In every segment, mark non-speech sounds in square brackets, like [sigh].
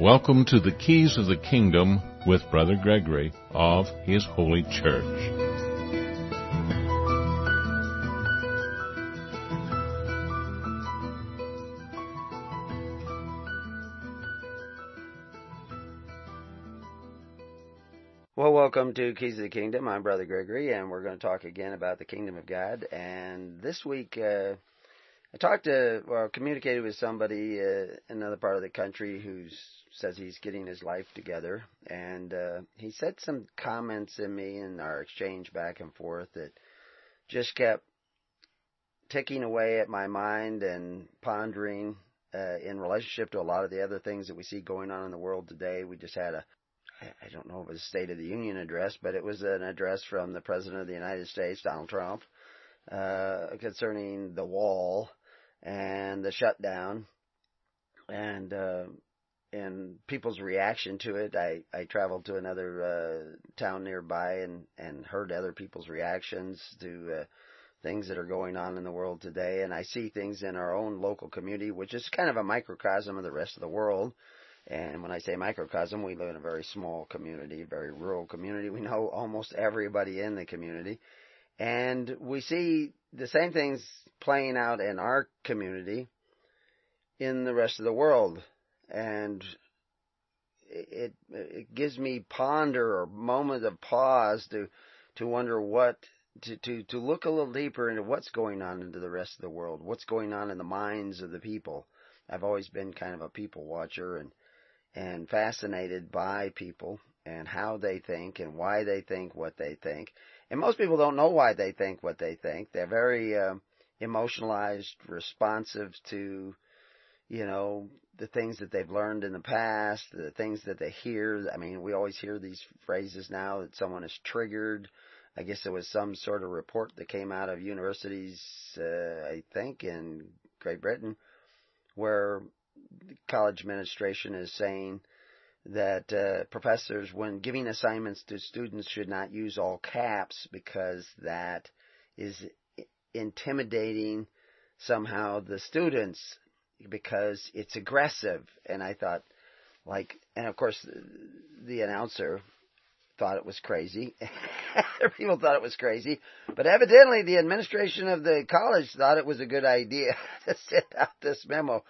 Welcome to the Keys of the Kingdom with Brother Gregory of His Holy Church. Well, welcome to Keys of the Kingdom. I'm Brother Gregory, and we're going to talk again about the Kingdom of God. And this week, uh, I talked to, or communicated with somebody uh, in another part of the country who says he's getting his life together, and uh, he said some comments in me in our exchange back and forth that just kept ticking away at my mind and pondering uh, in relationship to a lot of the other things that we see going on in the world today. We just had a I don't know if it was a State of the Union address, but it was an address from the President of the United States, Donald Trump, uh, concerning the wall and the shutdown and uh, and people's reaction to it. I I traveled to another uh, town nearby and and heard other people's reactions to uh, things that are going on in the world today, and I see things in our own local community, which is kind of a microcosm of the rest of the world. And when I say microcosm, we live in a very small community, very rural community. We know almost everybody in the community. And we see the same things playing out in our community in the rest of the world. And it, it gives me ponder or moment of pause to, to wonder what, to, to, to look a little deeper into what's going on into the rest of the world, what's going on in the minds of the people. I've always been kind of a people watcher and, and fascinated by people and how they think and why they think what they think. And most people don't know why they think what they think. They're very uh, emotionalized, responsive to, you know, the things that they've learned in the past, the things that they hear. I mean, we always hear these phrases now that someone is triggered. I guess there was some sort of report that came out of universities, uh, I think, in Great Britain, where college administration is saying that uh, professors, when giving assignments to students, should not use all caps because that is intimidating somehow the students because it's aggressive. And I thought, like, and of course, the the announcer thought it was crazy. [laughs] People thought it was crazy. But evidently the administration of the college thought it was a good idea [laughs] to send out this memo.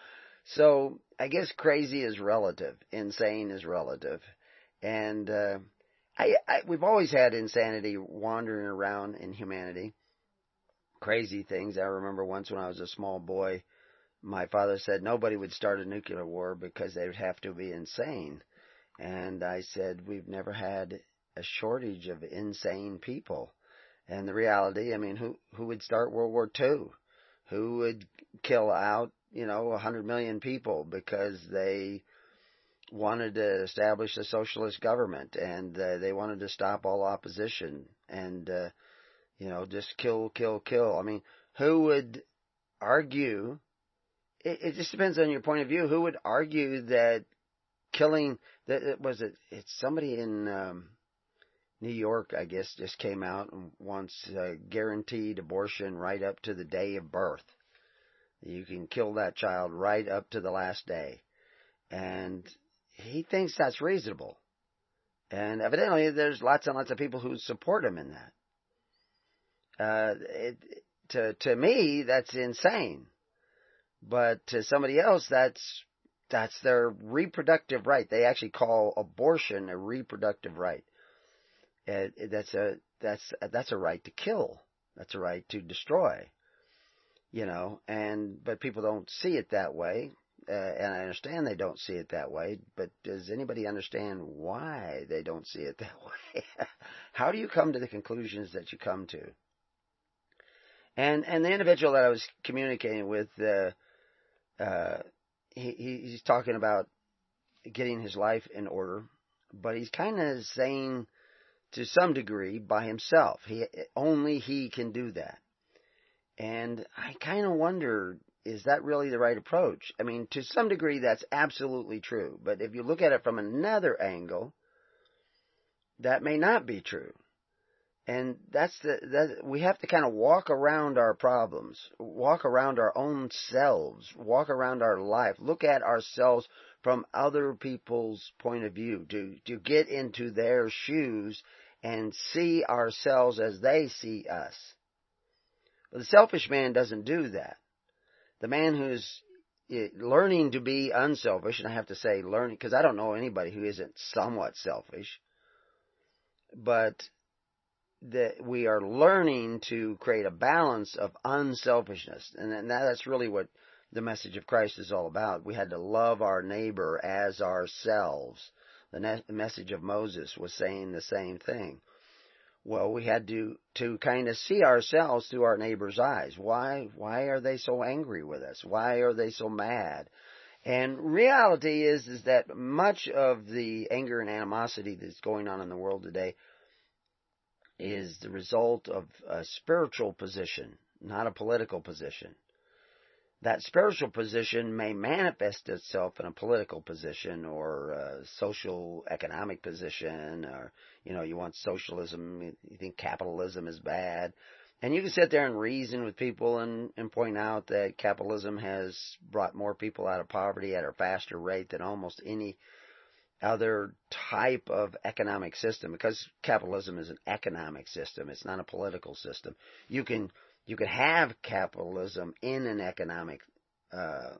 So I guess crazy is relative, insane is relative, and uh, I, I we've always had insanity wandering around in humanity. Crazy things. I remember once when I was a small boy, my father said nobody would start a nuclear war because they would have to be insane. And I said, we've never had a shortage of insane people. And the reality, I mean, who, who would start World War II? Who would kill out you know, a hundred million people because they wanted to establish a socialist government and uh, they wanted to stop all opposition and uh, you know just kill kill kill i mean who would argue it, it just depends on your point of view who would argue that killing that was it it's somebody in um New York, I guess, just came out and wants uh, guaranteed abortion right up to the day of birth. You can kill that child right up to the last day. And he thinks that's reasonable. And evidently there's lots and lots of people who support him in that. Uh, it, to, to me, that's insane. But to somebody else, that's, that's their reproductive right. They actually call abortion a reproductive right. It, that's a, that's, that's a right to kill. That's a right to destroy you know, and but people don't see it that way. Uh, and I understand they don't see it that way, but does anybody understand why they don't see it [laughs] that way? How do you come to the conclusions that you come to? And and the individual that I was communicating with, uh, uh, he, he's talking about getting his life in order, but he's kind of saying to some degree by himself. He only he can do that. And I kind of wonder, is that really the right approach? I mean, to some degree, that's absolutely true. But if you look at it from another angle, that may not be true. And that's the, that, we have to kind of walk around our problems, walk around our own selves, walk around our life, look at ourselves from other people's point of view, to, to get into their shoes and see ourselves as they see us. But the selfish man doesn't do that. The man who's eh, learning to be unselfish, and I have to say learning, because I don't know anybody who isn't somewhat selfish, but that we are learning to create a balance of unselfishness. And that's really what the message of Christ is all about. We had to love our neighbor as ourselves. The message of Moses was saying the same thing. Well, we had to to kind of see ourselves through our neighbor's eyes. Why why are they so angry with us? Why are they so mad? And reality is is that much of the anger and animosity that's going on in the world today is the result of a spiritual position, not a political position. That spiritual position may manifest itself in a political position or a social economic position or, you know, you want socialism, you think capitalism is bad. And you can sit there and reason with people and, and point out that capitalism has brought more people out of poverty at a faster rate than almost any other type of economic system because capitalism is an economic system. It's not a political system. You can, you can have capitalism in an economic, uh,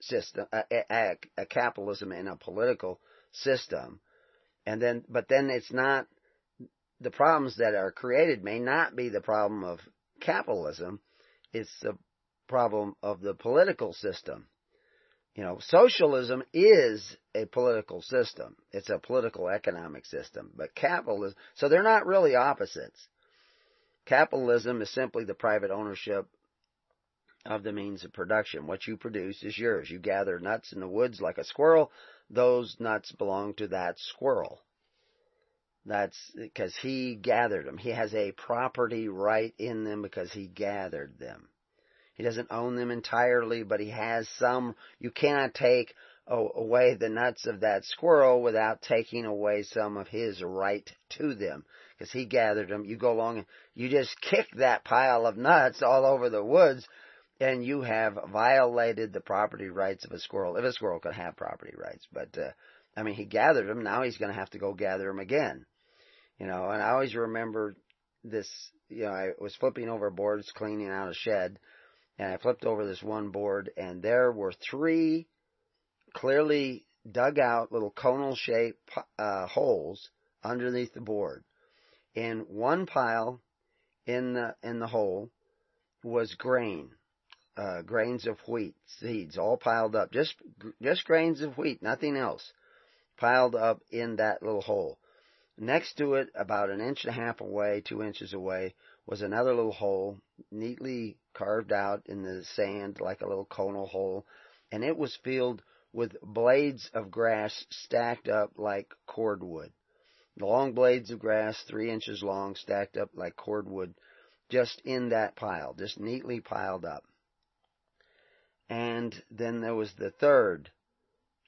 system, a, a, a capitalism in a political system. And then, but then it's not, the problems that are created may not be the problem of capitalism. It's the problem of the political system. You know, socialism is a political system. It's a political economic system. But capitalism, so they're not really opposites. Capitalism is simply the private ownership of the means of production. What you produce is yours. You gather nuts in the woods like a squirrel. Those nuts belong to that squirrel. That's because he gathered them. He has a property right in them because he gathered them. He doesn't own them entirely, but he has some. You cannot take away the nuts of that squirrel without taking away some of his right to them. Because he gathered them. You go along and you just kick that pile of nuts all over the woods and you have violated the property rights of a squirrel. If a squirrel could have property rights, but, uh, I mean, he gathered them. Now he's going to have to go gather them again. You know, and I always remember this, you know, I was flipping over boards, cleaning out a shed, and I flipped over this one board, and there were three clearly dug out little conal shaped uh, holes underneath the board. In one pile in the in the hole was grain, uh, grains of wheat seeds, all piled up, just just grains of wheat, nothing else, piled up in that little hole. Next to it, about an inch and a half away, two inches away, was another little hole, neatly carved out in the sand like a little conal hole, and it was filled with blades of grass stacked up like cordwood. Long blades of grass, three inches long, stacked up like cordwood, just in that pile, just neatly piled up. And then there was the third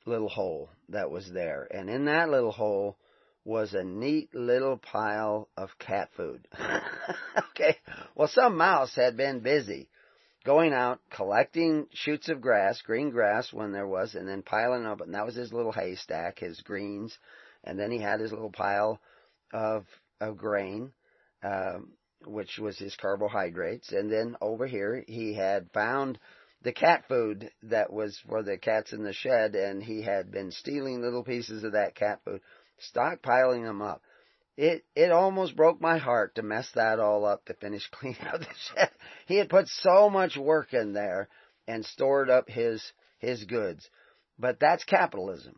little hole that was there. And in that little hole was a neat little pile of cat food. [laughs] okay. Well, some mouse had been busy going out, collecting shoots of grass, green grass when there was, and then piling up, and that was his little haystack, his greens, and then he had his little pile of, of grain, um, which was his carbohydrates, and then over here he had found the cat food that was for the cats in the shed, and he had been stealing little pieces of that cat food stockpiling them up. It it almost broke my heart to mess that all up to finish [laughs] cleaning out the shed. He had put so much work in there and stored up his his goods. But that's capitalism.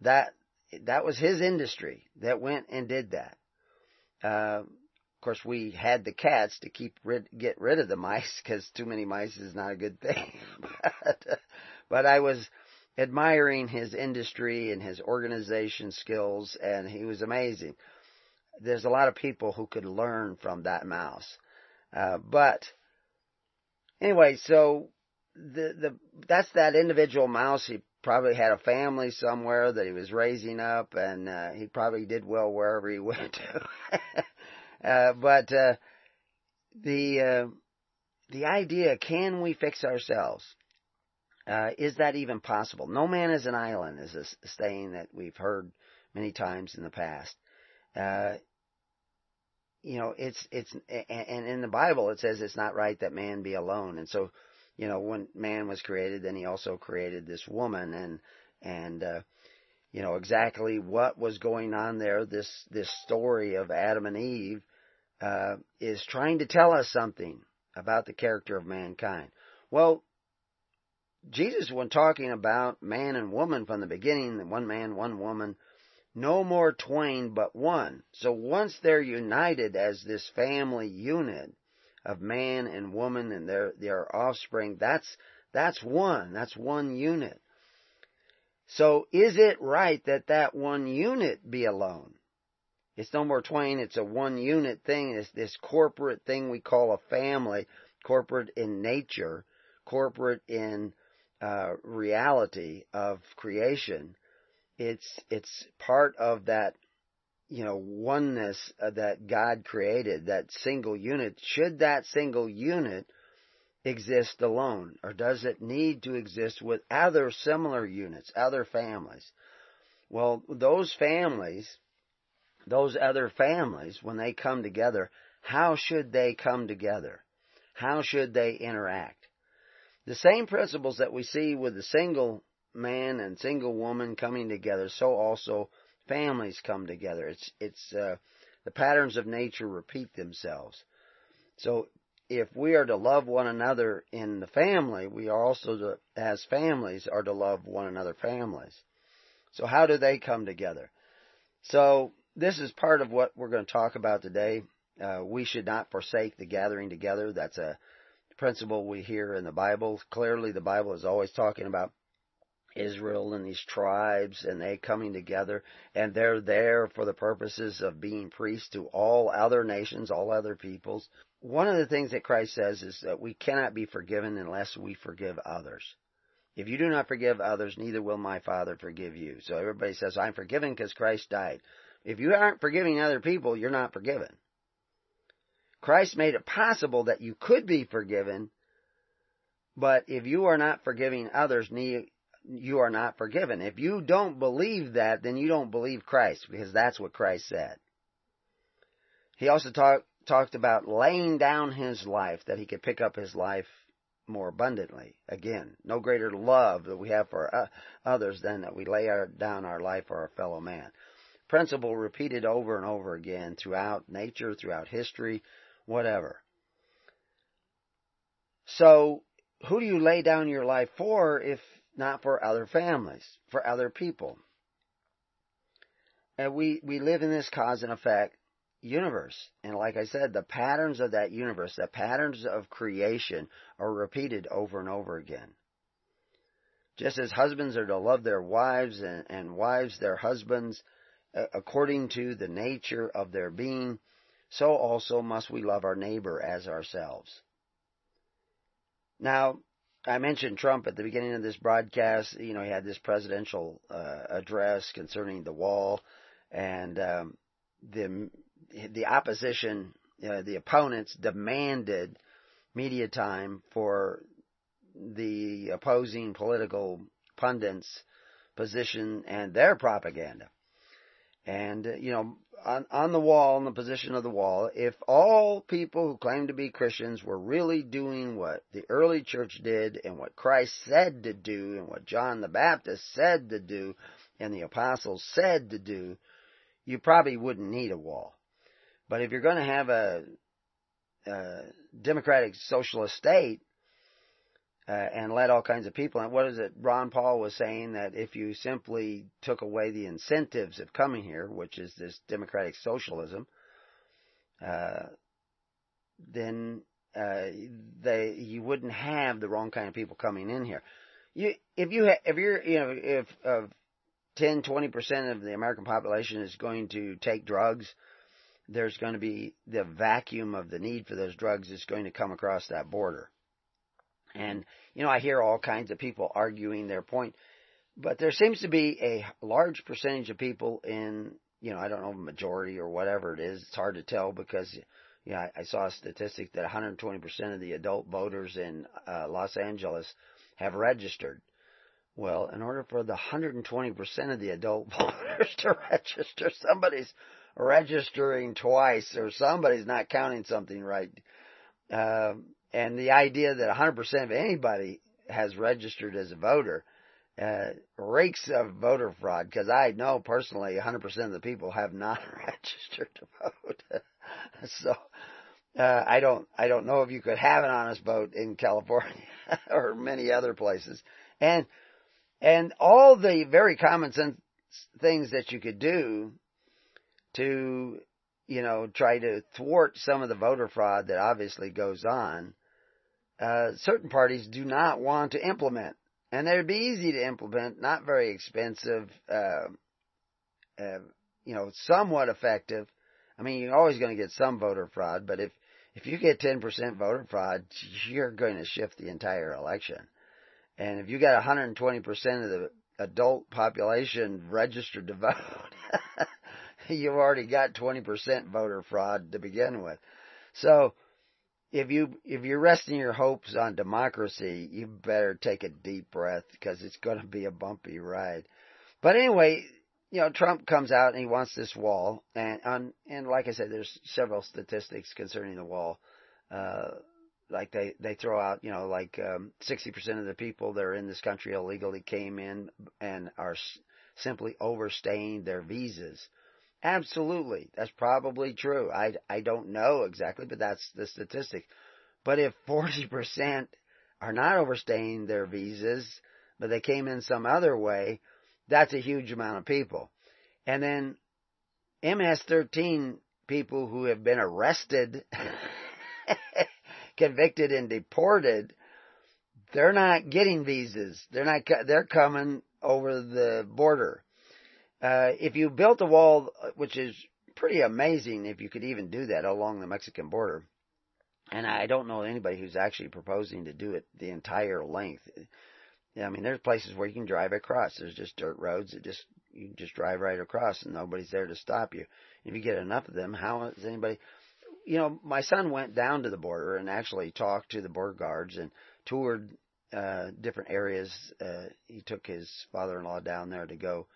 That that was his industry that went and did that. Uh, of course, we had the cats to keep rid, get rid of the mice because too many mice is not a good thing. [laughs] but, but I was admiring his industry and his organization skills, and he was amazing. There's a lot of people who could learn from that mouse. Uh, but anyway, so the the that's that individual mouse. He probably had a family somewhere that he was raising up, and uh, he probably did well wherever he [laughs] went to. uh, but uh, the uh, the idea: can we fix ourselves? Uh, is that even possible? No man is an island is a saying that we've heard many times in the past. Uh, you know, it's, it's, and in the Bible it says it's not right that man be alone. And so, you know, when man was created, then he also created this woman and, and, uh, you know, exactly what was going on there. This, this story of Adam and Eve, uh, is trying to tell us something about the character of mankind. Well, Jesus, when talking about man and woman from the beginning, one man, one woman, no more twain but one. So once they're united as this family unit of man and woman and their, their offspring, that's, that's one. That's one unit. So is it right that that one unit be alone? It's no more twain, it's a one unit thing. It's this corporate thing we call a family, corporate in nature, corporate in uh, reality of creation it's it's part of that you know oneness uh, that God created, that single unit. Should that single unit exist alone, or does it need to exist with other similar units, other families? Well, those families, those other families, when they come together, how should they come together? How should they interact? The same principles that we see with the single man and single woman coming together, so also families come together. It's it's uh, the patterns of nature repeat themselves. So if we are to love one another in the family, we are also to, as families are to love one another families. So how do they come together? So this is part of what we're going to talk about today. Uh, we should not forsake the gathering together. That's a principle we hear in the Bible. Clearly, the Bible is always talking about Israel and these tribes and they coming together and they're there for the purposes of being priests to all other nations, all other peoples. One of the things that Christ says is that we cannot be forgiven unless we forgive others. If you do not forgive others, neither will my Father forgive you. So everybody says, I'm forgiven because Christ died. If you aren't forgiving other people, you're not forgiven. Christ made it possible that you could be forgiven, but if you are not forgiving others, you are not forgiven. If you don't believe that, then you don't believe Christ, because that's what Christ said. He also talk, talked about laying down his life, that he could pick up his life more abundantly. Again, no greater love that we have for uh, others than that we lay our, down our life for our fellow man. Principle repeated over and over again throughout nature, throughout history, whatever. So, who do you lay down your life for if not for other families, for other people. And we, we live in this cause and effect universe. And like I said, the patterns of that universe, the patterns of creation are repeated over and over again. Just as husbands are to love their wives and, and wives their husbands uh, according to the nature of their being, so also must we love our neighbor as ourselves. Now, I mentioned Trump at the beginning of this broadcast. You know, he had this presidential uh, address concerning the wall, and um, the the opposition, uh, the opponents demanded media time for the opposing political pundits' position and their propaganda. And you know, on, on the wall, in the position of the wall, if all people who claim to be Christians were really doing what the early church did and what Christ said to do and what John the Baptist said to do and the apostles said to do, you probably wouldn't need a wall. But if you're going to have a, a democratic socialist state, uh, and let all kinds of people. And what is it? Ron Paul was saying that if you simply took away the incentives of coming here, which is this democratic socialism, uh, then uh, they you wouldn't have the wrong kind of people coming in here. You if you ha- if you're you know if of 10 20 percent of the American population is going to take drugs, there's going to be the vacuum of the need for those drugs is going to come across that border and, you know, I hear all kinds of people arguing their point, but there seems to be a large percentage of people in, you know, I don't know, majority or whatever it is. It's hard to tell because, you yeah, I, I saw a statistic that 120% of the adult voters in uh, Los Angeles have registered. Well, in order for the 120% of the adult [laughs] voters to register, somebody's registering twice or somebody's not counting something right. Uh, and the idea that 100% of anybody has registered as a voter uh, reeks of voter fraud because I know personally 100% of the people have not [laughs] registered to vote. [laughs] so uh, I don't I don't know if you could have an honest vote in California [laughs] or many other places. And and all the very common sense things that you could do to you know try to thwart some of the voter fraud that obviously goes on uh, certain parties do not want to implement. And they'd be easy to implement, not very expensive, uh, uh, you know, somewhat effective. I mean, you're always going to get some voter fraud, but if, if you get 10% voter fraud, you're going to shift the entire election. And if you got 120% of the adult population registered to vote, [laughs] you've already got 20% voter fraud to begin with. So, if you if you're resting your hopes on democracy, you better take a deep breath because it's going to be a bumpy ride. But anyway, you know, Trump comes out and he wants this wall, and on and like I said, there's several statistics concerning the wall. Uh, like they they throw out, you know, like um, 60% of the people that are in this country illegally came in and are s- simply overstaying their visas. Absolutely. That's probably true. I, I don't know exactly, but that's the statistic. But if [laughs] 40% are not overstaying their visas, but they came in some other way, that's a huge amount of people. And then MS-13 people who have been arrested, [laughs] convicted and deported, they're not getting visas. They're not, they're coming over the border. Uh, if you built a wall, uh, which is pretty amazing if you could even do that along the Mexican border, and I don't know anybody who's actually proposing to do it the entire length. I mean, there's places where you can drive across. There's just dirt roads that just you just drive right across, and nobody's there to stop you. If you get enough of them, how is anybody? You know, my son went down to the border and actually talked to the border guards and toured uh different areas. Uh He took his father-in-law down there to go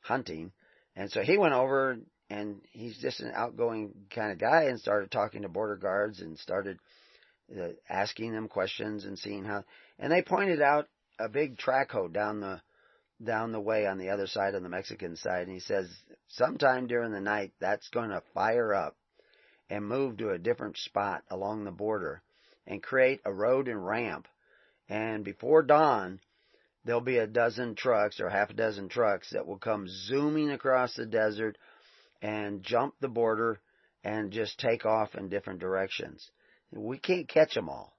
hunting. And so he went over and he's just an outgoing kind of guy and started talking to border guards and started uh, asking them questions and seeing how, and they pointed out a big track hoe down the, down the way on the other side on the Mexican side. And he says, sometime during the night, that's going to fire up and move to a different spot along the border and create a road and ramp. And before dawn, there'll be a dozen trucks or half a dozen trucks that will come zooming across the desert and jump the border and just take off in different directions. We can't catch them all.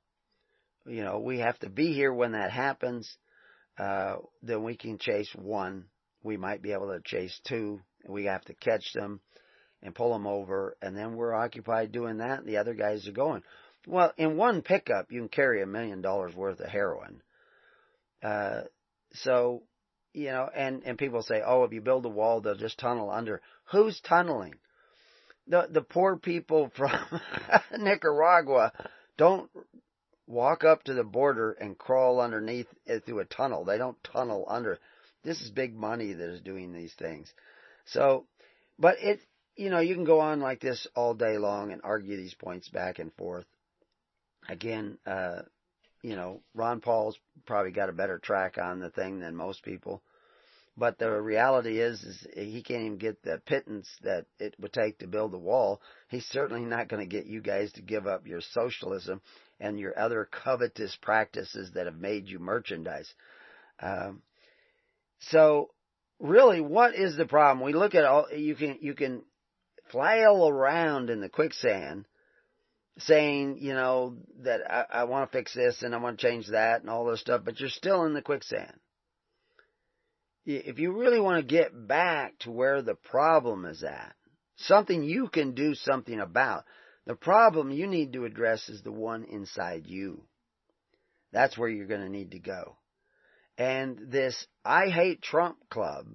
You know, we have to be here when that happens. Uh, then we can chase one. We might be able to chase two. We have to catch them and pull them over, and then we're occupied doing that. And the other guys are going. Well, in one pickup, you can carry a million dollars worth of heroin. Uh, so, you know, and, and people say, oh, if you build a wall, they'll just tunnel under. Who's tunneling? The, the poor people [laughs] from Nicaragua don't walk up to the border and crawl underneath it through a tunnel. They don't tunnel under. This is big money that is doing these things. So, but it, you know, you can go on like this all day long and argue these points back and forth. Again, uh, you know, Ron Paul's probably got a better track on the thing than most people. But the reality is, is he can't even get the pittance that it would take to build a wall. He's certainly not going to get you guys to give up your socialism and your other covetous practices that have made you merchandise. Um, so, really, what is the problem? We look at all you can you can flail around in the quicksand saying, you know, that I, I want to fix this and I want to change that and all this stuff, but you're still in the quicksand. If you really want to get back to where the problem is at, something you can do something about, the problem you need to address is the one inside you. That's where you're going to need to go. And this I hate Trump club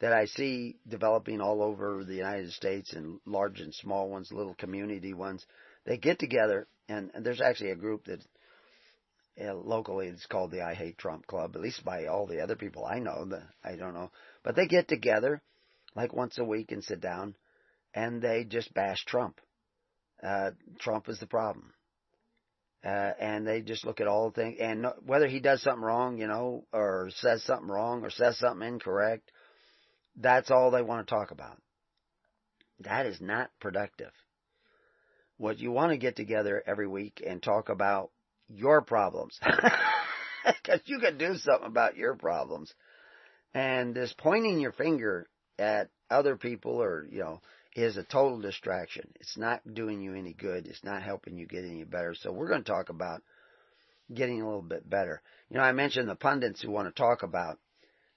that I see developing all over the United States and large and small ones, little community ones, they get together, and, and there's actually a group that uh, locally it's called the I Hate Trump Club, at least by all the other people I know. The, I don't know, but they get together like once a week and sit down, and they just bash Trump. Uh, Trump is the problem. Uh, and they just look at all the things, and whether he does something wrong, you know, or says something wrong, or says something incorrect, that's all they want to talk about. That is not productive. What you want to get together every week and talk about your problems. [laughs] [laughs] Because you can do something about your problems. And this pointing your finger at other people or, you know, is a total distraction. It's not doing you any good. It's not helping you get any better. So we're going to talk about getting a little bit better. You know, I mentioned the pundits who want to talk about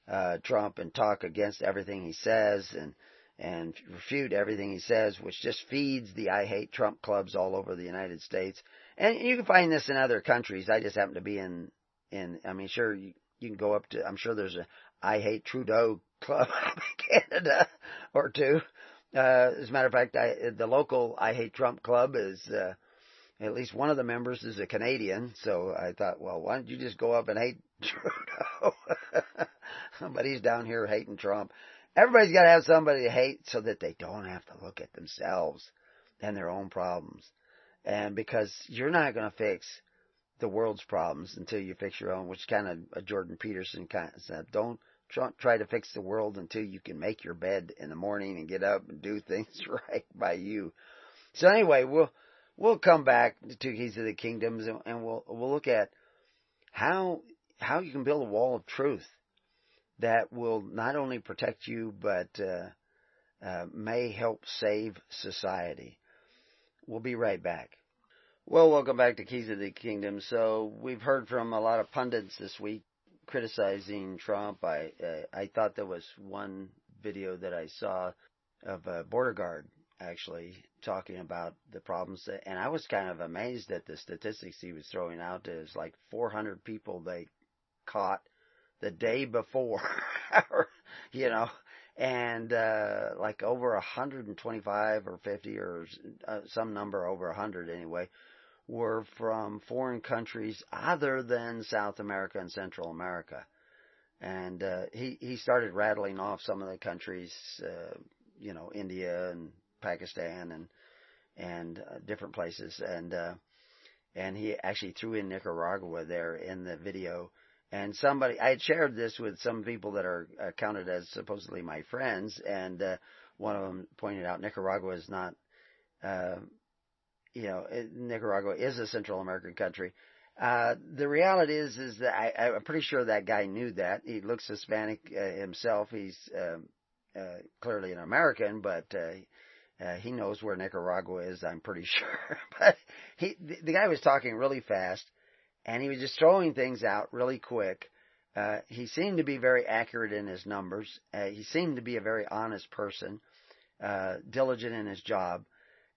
uh, Trump and talk against everything he says and and refute everything he says, which just feeds the I hate Trump clubs all over the United States. And you can find this in other countries. I just happen to be in in. I mean, sure you, you can go up to. I'm sure there's a I hate Trudeau club [laughs] in Canada or two. Uh, as a matter of fact, I, the local I Hate Trump club is, uh, at least one of the members is a Canadian, so I thought, well, why don't you just go up and hate [laughs] Trudeau? [laughs] but he's down here hating Trump. Everybody's got to have somebody to hate so that they don't have to look at themselves and their own problems. And because you're not going to fix the world's problems until you fix your own, which kind of a Jordan Peterson concept. don't try to fix the world until you can make your bed in the morning and get up and do [laughs] things right by you. So anyway, we'll we'll come back to keys of the kingdoms and, and we'll we'll look at how how you can build a wall of truth that will not only protect you but uh, uh, may help save society. We'll be right back. Well, welcome back to Keys of the Kingdom. So we've heard from a lot of pundits this week criticizing Trump. I uh, I thought there was one video that I saw of a border guard actually talking about the problems that, and I was kind of amazed at the statistics he was throwing out. There's like 400 people they caught the day before, [laughs] you know, and uh like over 125 or 50 or uh, some number over 100 anyway were from foreign countries other than South America and Central America. And uh, he he started rattling off some of the countries, uh, you know, India and Pakistan and and uh, different places, and uh, and he actually threw in Nicaragua there in the video. And somebody, I had shared this with some people that are uh, counted as supposedly my friends, and uh, one of them pointed out Nicaragua is not uh, you know, Nicaragua is a Central American country. Uh, the reality is, is that I, I'm pretty sure that guy knew that. He looks Hispanic uh, himself. He's um, uh, clearly an American, but uh, uh, he knows where Nicaragua is. I'm pretty [laughs] sure. but he, the, the guy was talking really fast, and he was just throwing things out really quick. Uh, he seemed to be very accurate in his numbers. Uh, he seemed to be a very honest person, uh, diligent in his job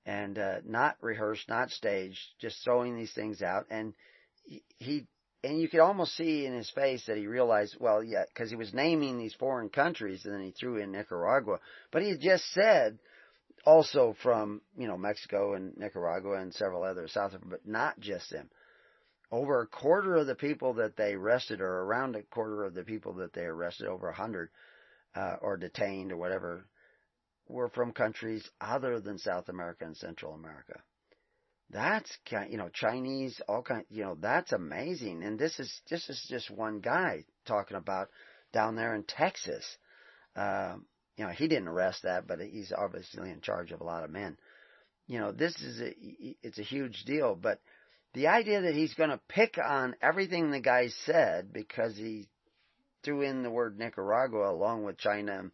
and uh, not rehearsed, not staged, just throwing these things out. And he, and you could almost see in his face that he realized, well, yeah, because he was naming these foreign countries, and then he threw in Nicaragua. But he just said also from you know Mexico and Nicaragua and several other South Africa, but not just them. Over a quarter of the people that they arrested, or around a quarter of the people that they arrested, over a hundred, uh, or detained or whatever, were from countries other than South America and Central America. That's you know Chinese, all kind. You know that's amazing. And this is this is just one guy talking about down there in Texas. Uh, you know he didn't arrest that, but he's obviously in charge of a lot of men. You know this is a, it's a huge deal, but the idea that he's going to pick on everything the guy said because he threw in the word Nicaragua along with China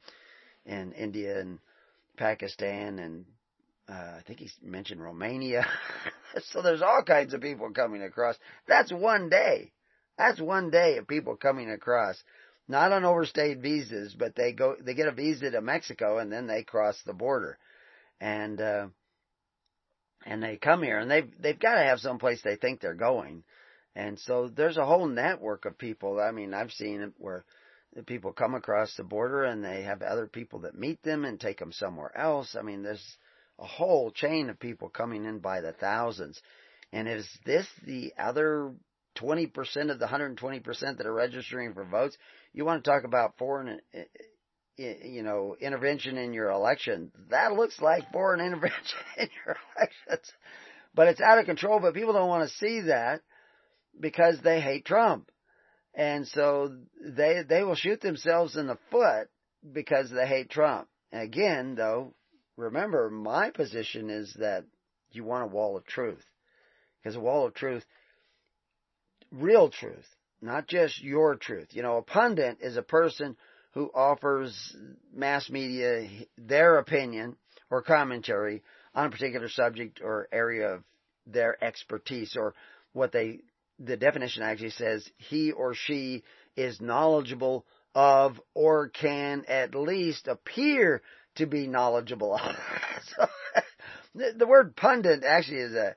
and India and Pakistan and uh, I think he mentioned Romania. [laughs] so there's all kinds of people coming across. That's one day. That's one day of people coming across. Not on overstayed visas, but they go, they get a visa to Mexico and then they cross the border. And, uh, and they come here and they've, they've got to have some place they think they're going. And so there's a whole network of people. I mean, I've seen it where the people come across the border and they have other people that meet them and take them somewhere else. I mean, there's a whole chain of people coming in by the thousands. And is this the other 20% of the 120% that are registering for votes? You want to talk about foreign, eh, you know, intervention in your election. That looks like foreign [laughs] intervention in your elections. But it's out of control, but people don't want to see that because they hate Trump. And so they, they will shoot themselves in the foot because they hate Trump. And again, though, remember my position is that you want a wall of truth. Because a wall of truth, real truth, not just your truth. You know, a pundit is a person who offers mass media their opinion or commentary on a particular subject or area of their expertise or what they, the definition actually says he or she is knowledgeable of or can at least appear to be knowledgeable of. [laughs] so, the, the word pundit actually is a,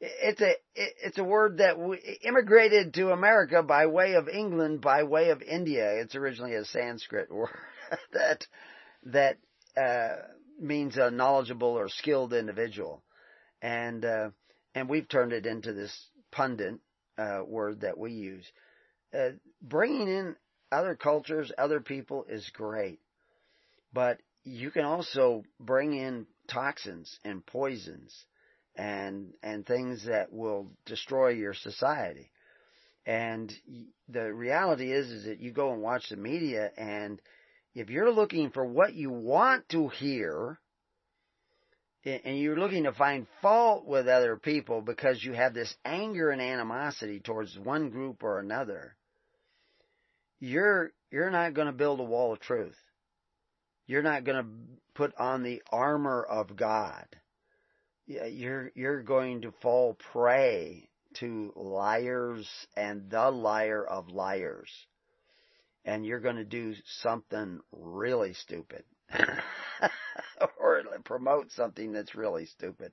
it's a it's a word that immigrated to America by way of England, by way of India. It's originally a Sanskrit [laughs] word that that uh, means a knowledgeable or skilled individual, and uh, and we've turned it into this pundit uh, word that we use. Uh, bringing in other cultures, other people is great, but you can also bring in toxins and poisons and and things that will destroy your society. And the reality is is that you go and watch the media and if you're looking for what you want to hear and you're looking to find fault with other people because you have this anger and animosity towards one group or another, you're you're not going to build a wall of truth. You're not going to put on the armor of God you're you're going to fall prey to liars and the liar of liars. And you're going to do something really stupid. [laughs] or promote something that's really stupid.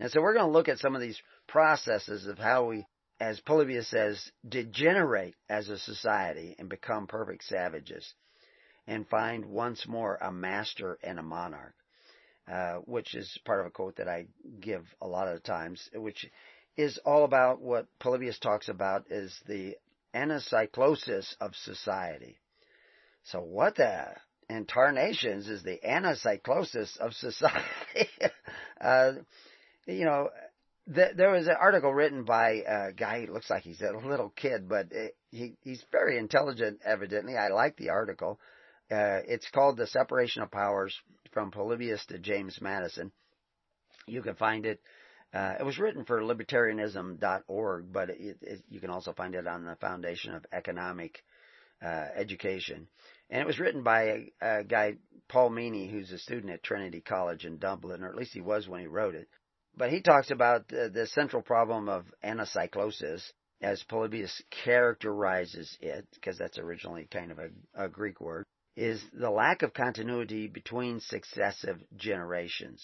And so we're going to look at some of these processes of how we, as Polybius says, degenerate as a society and become perfect savages and find once more a master and a monarch. Uh, which is part of a quote that I give a lot of times, which is all about what Polybius talks about is the anacyclosis of society. So what the incarnations is the anacyclosis of society? [laughs] uh, you know, th- there was an article written by a guy who looks like he's a little kid, but it, he, he's very intelligent, evidently. I like the article. Uh, it's called The Separation of Powers from Polybius to James Madison. You can find it. Uh, it was written for libertarianism.org, but it, it, you can also find it on the Foundation of Economic uh, Education. And it was written by a, a guy, Paul Meany, who's a student at Trinity College in Dublin, or at least he was when he wrote it. But he talks about the, the central problem of anacyclosis, as Polybius characterizes it, because that's originally kind of a, a Greek word is the lack of continuity between successive generations.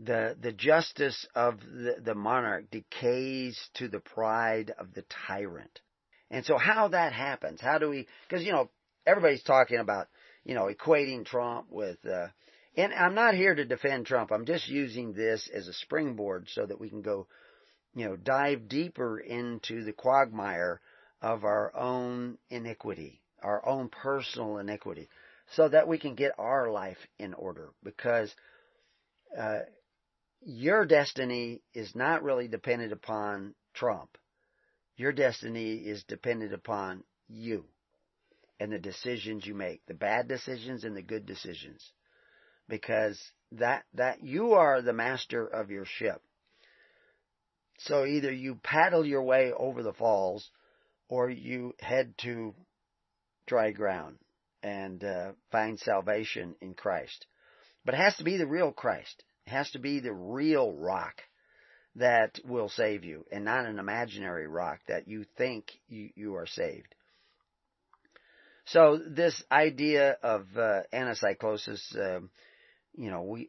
The, the justice of the, the monarch decays to the pride of the tyrant. And so how that happens, how do we, cause you know, everybody's talking about, you know, equating Trump with, uh, and I'm not here to defend Trump. I'm just using this as a springboard so that we can go, you know, dive deeper into the quagmire of our own iniquity our own personal iniquity, so that we can get our life in order. Because uh, your destiny is not really dependent upon Trump. Your destiny is dependent upon you and the decisions you make, the bad decisions and the good decisions. Because that, that you are the master of your ship. So either you paddle your way over the falls or you head to dry ground and uh, find salvation in Christ. But it has to be the real Christ. It has to be the real rock that will save you and not an imaginary rock that you think you, you are saved. So this idea of uh, anacyclosis, uh, you know, we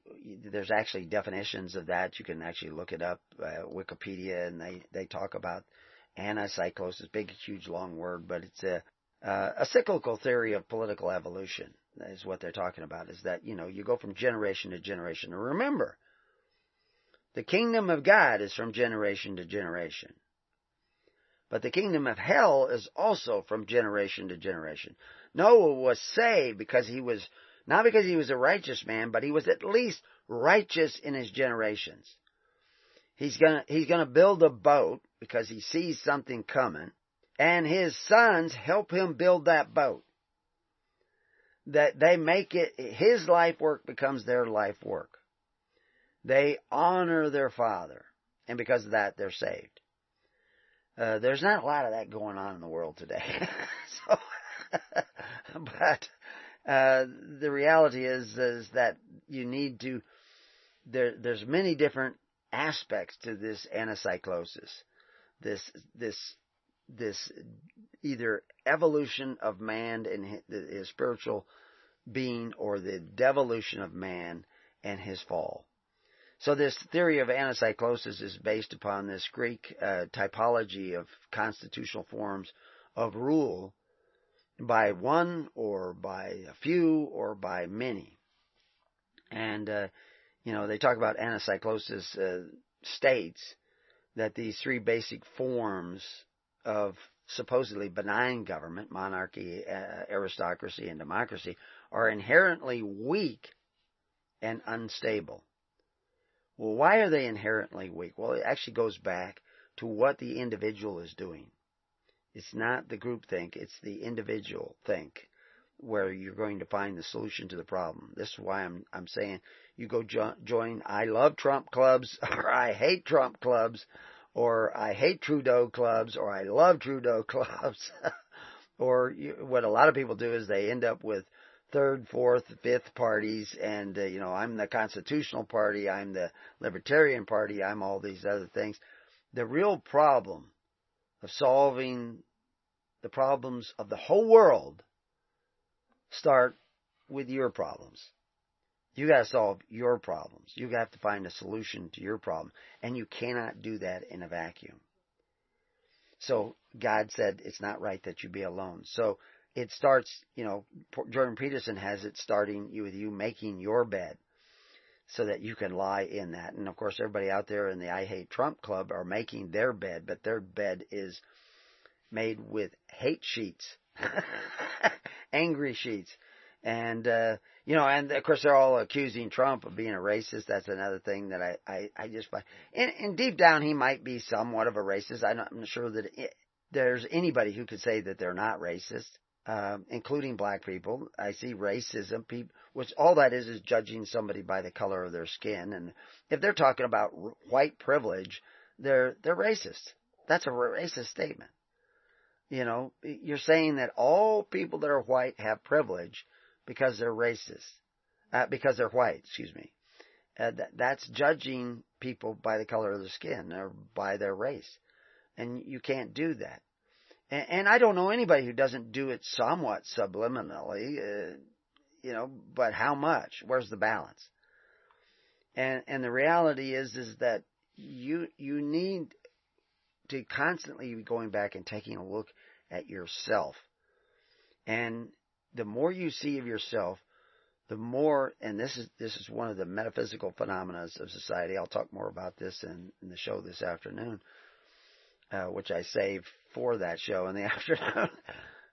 there's actually definitions of that. You can actually look it up, uh, Wikipedia, and they they talk about anacyclosis, big, huge, long word, but it's a Uh, a cyclical theory of political evolution is what they're talking about. Is that you know you go from generation to generation. And remember, the kingdom of God is from generation to generation. But the kingdom of hell is also from generation to generation. Noah was saved because he was, not because he was a righteous man, but he was at least righteous in his generations. He's gonna, he's gonna build a boat because he sees something coming, and his sons help him build that boat. That they make it, his life work becomes their life work. They honor their father, and because of that, they're saved. Uh, there's not a lot of that going on in the world today. [laughs] so, [laughs] but uh, the reality is is that you need to. There, there's many different aspects to this anacyclosis, this this this either evolution of man and his spiritual being, or the devolution of man and his fall. So this theory of anacyclosis is based upon this Greek uh, typology of constitutional forms of rule by one or by a few or by many. And, uh, you know, they talk about anacyclosis uh, states that these three basic forms of supposedly benign government, monarchy, uh, aristocracy, and democracy, are inherently weak and unstable. Well, why are they inherently weak? Well, it actually goes back to what the individual is doing. It's not the group think, it's the individual think where you're going to find the solution to the problem. This is why I'm I'm saying you go jo- join I love Trump clubs [laughs] or I hate Trump clubs or I hate Trudeau clubs or I love Trudeau [laughs] clubs. or you, what a lot of people do is they end up with third, fourth, fifth parties, and uh, you know I'm the Constitutional Party, I'm the Libertarian Party, I'm all these other things. The real problem of solving the problems of the whole world start with your problems. You got to solve your problems. You have to find a solution to your problem, and you cannot do that in a vacuum. So God said it's not right that you be alone. So it starts, you know, Jordan Peterson has it starting with you making your bed so that you can lie in that. And of course, everybody out there in the I Hate Trump Club are making their bed, but their bed is made with hate sheets, [laughs] angry sheets. And, uh, you know, and of course they're all accusing Trump of being a racist. That's another thing that I, I, I just find. And, and deep down he might be somewhat of a racist. I'm not sure that it, there's anybody who could say that they're not racist uh, including black people. I see racism, people, which all that is is judging somebody by the color of their skin. And if they're talking about r- white privilege, they're they're racist. That's a racist statement. You know, you're saying that all people that are white have privilege because they're racist, uh, because they're white. Excuse me. Uh, that, that's judging people by the color of their skin or by their race, and you can't do that. And, and I don't know anybody who doesn't do it somewhat subliminally, uh, you know, but how much? Where's the balance? And, and the reality is, is that you, you need to constantly be going back and taking a look at yourself. And the more you see of yourself, the more, and this is this is one of the metaphysical phenomena of society. I'll talk more about this in, in the show this afternoon uh, which I save for that show in the [laughs] afternoon,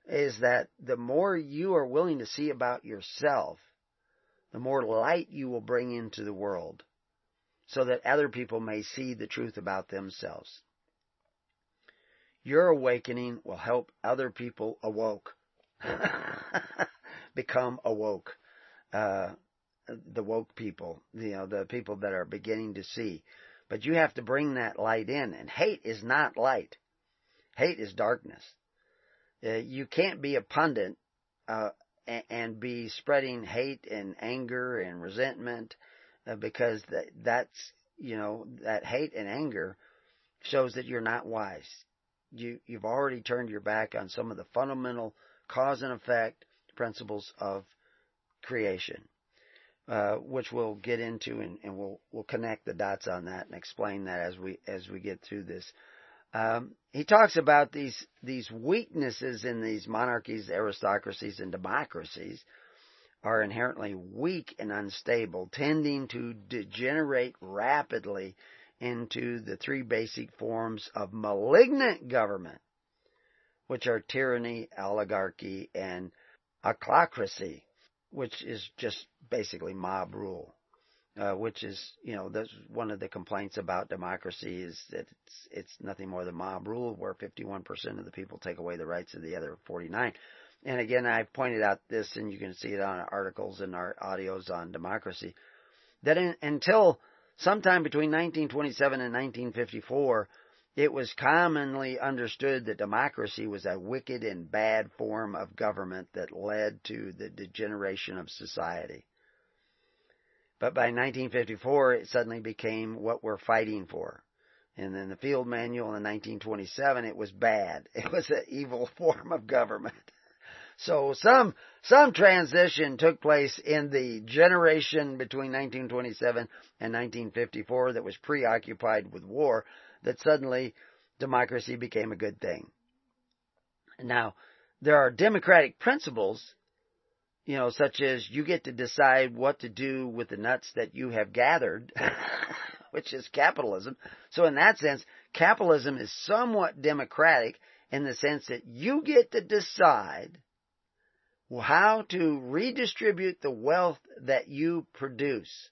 is that the more you are willing to see about yourself, the more light you will bring into the world so that other people may see the truth about themselves. Your awakening will help other people awoke, [laughs] become awoke. Uh, the woke people, you know, the people that are beginning to see. But you have to bring that light in. And hate is not light. Hate is darkness. Uh, you can't be a pundit uh, and, be spreading hate and anger and resentment uh, because that, that's, you know, that hate and anger shows that you're not wise. You, you've already turned your back on some of the fundamental cause and effect principles of creation. Uh, which we'll get into and, and, we'll we'll connect the dots on that and explain that as we as we get through this. Um, he talks about these these weaknesses in these monarchies, aristocracies, and democracies are inherently weak and unstable, tending to degenerate rapidly into the three basic forms of malignant government, which are tyranny, oligarchy, and ochlocracy, which is just basically mob rule. Uh, which is, you know, that's one of the complaints about democracy is that it's it's nothing more than mob rule, where 51% of the people take away the rights of the other 49. And again, I pointed out this, and you can see it on articles and our audios on democracy, that in, until sometime between 1927 and 1954, it was commonly understood that democracy was a wicked and bad form of government that led to the degeneration of society. But by 1954, it suddenly became what we're fighting for. And then the field manual in 1927, it was bad. [laughs] It was an evil [laughs] form of government. So some, some transition took place in the generation between 1927 and 1954 that was preoccupied with war that suddenly democracy became a good thing. Now, there are democratic principles you know, such as you get to decide what to do with the nuts that you have gathered, [laughs] which is capitalism. So in that sense, capitalism is somewhat democratic in the sense that you get to decide how to redistribute the wealth that you produce.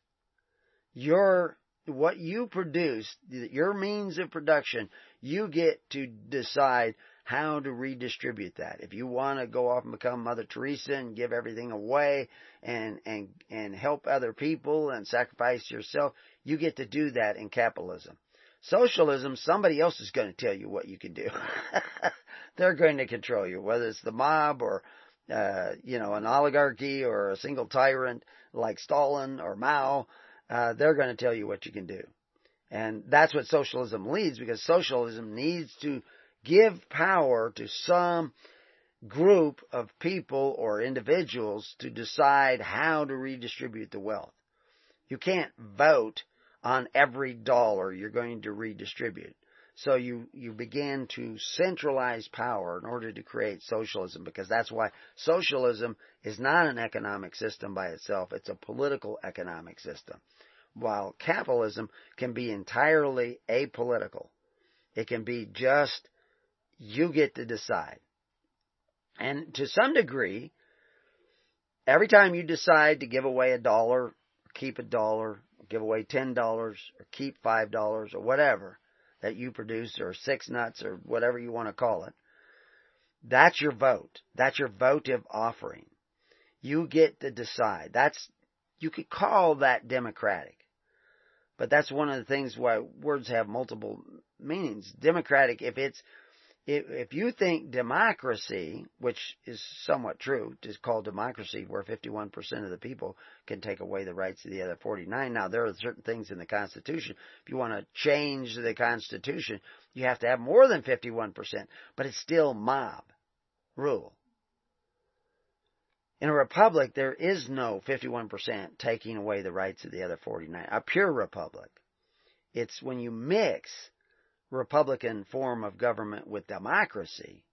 Your, what you produce, your means of production, you get to decide how to redistribute that. If you want to go off and become Mother Teresa and give everything away and, and, and help other people and sacrifice yourself, you get to do that in capitalism. Socialism, somebody else is going to tell you what you can do. [laughs] They're going to control you, whether it's the mob or, uh, you know, an oligarchy or a single tyrant like Stalin or Mao. Uh, they're going to tell you what you can do. And that's what socialism leads because socialism needs to give power to some group of people or individuals to decide how to redistribute the wealth. You can't vote on every dollar you're going to redistribute. So you, you begin to centralize power in order to create socialism because that's why socialism is not an economic system by itself. It's a political economic system. While capitalism can be entirely apolitical. It can be just you get to decide. And to some degree, every time you decide to give away a dollar, keep a dollar, give away ten dollars, or keep five dollars, or whatever that you produce, or six nuts, or whatever you want to call it, that's your vote. That's your votive offering. You get to decide. That's you could call that democratic. But that's one of the things why words have multiple meanings. Democratic, if it's if you think democracy, which is somewhat true, is called democracy, where 51% of the people can take away the rights of the other 49. Now, there are certain things in the Constitution. If you want to change the Constitution, you have to have more than 51%, but it's still mob rule. In a republic, there is no 51% taking away the rights of the other 49. A pure republic. It's when you mix Republican form of government with democracy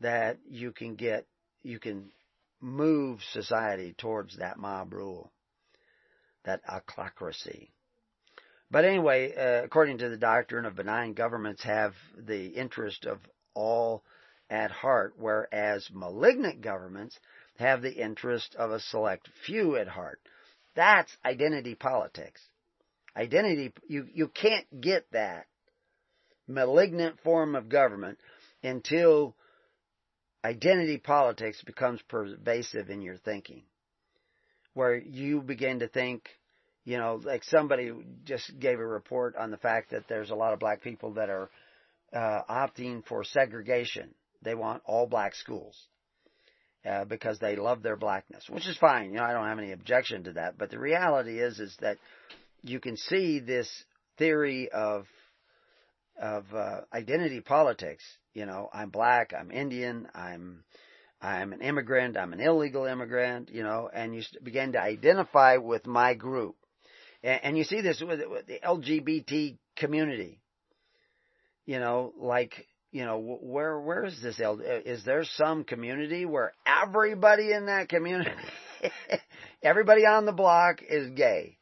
that you can get, you can move society towards that mob rule, that ochlocracy. But anyway, uh, according to the doctrine of benign governments have the interest of all at heart, whereas malignant governments have the interest of a select few at heart. That's identity politics. Identity, you, you can't get that malignant form of government until identity politics becomes pervasive in your thinking. Where you begin to think, you know, like somebody just gave a report on the fact that there's a lot of black people that are uh, opting for segregation. They want all black schools. Uh, because they love their blackness, which is fine. You know, I don't have any objection to that. But the reality is, is that you can see this theory of of uh, identity politics. You know, I'm black, I'm Indian, I'm I'm an immigrant, I'm an illegal immigrant. You know, and you begin to identify with my group, and, and you see this with, with the LGBT community. you know, like, you know, where, where is this? Is there some community where everybody in that community, [laughs] everybody on the block is gay?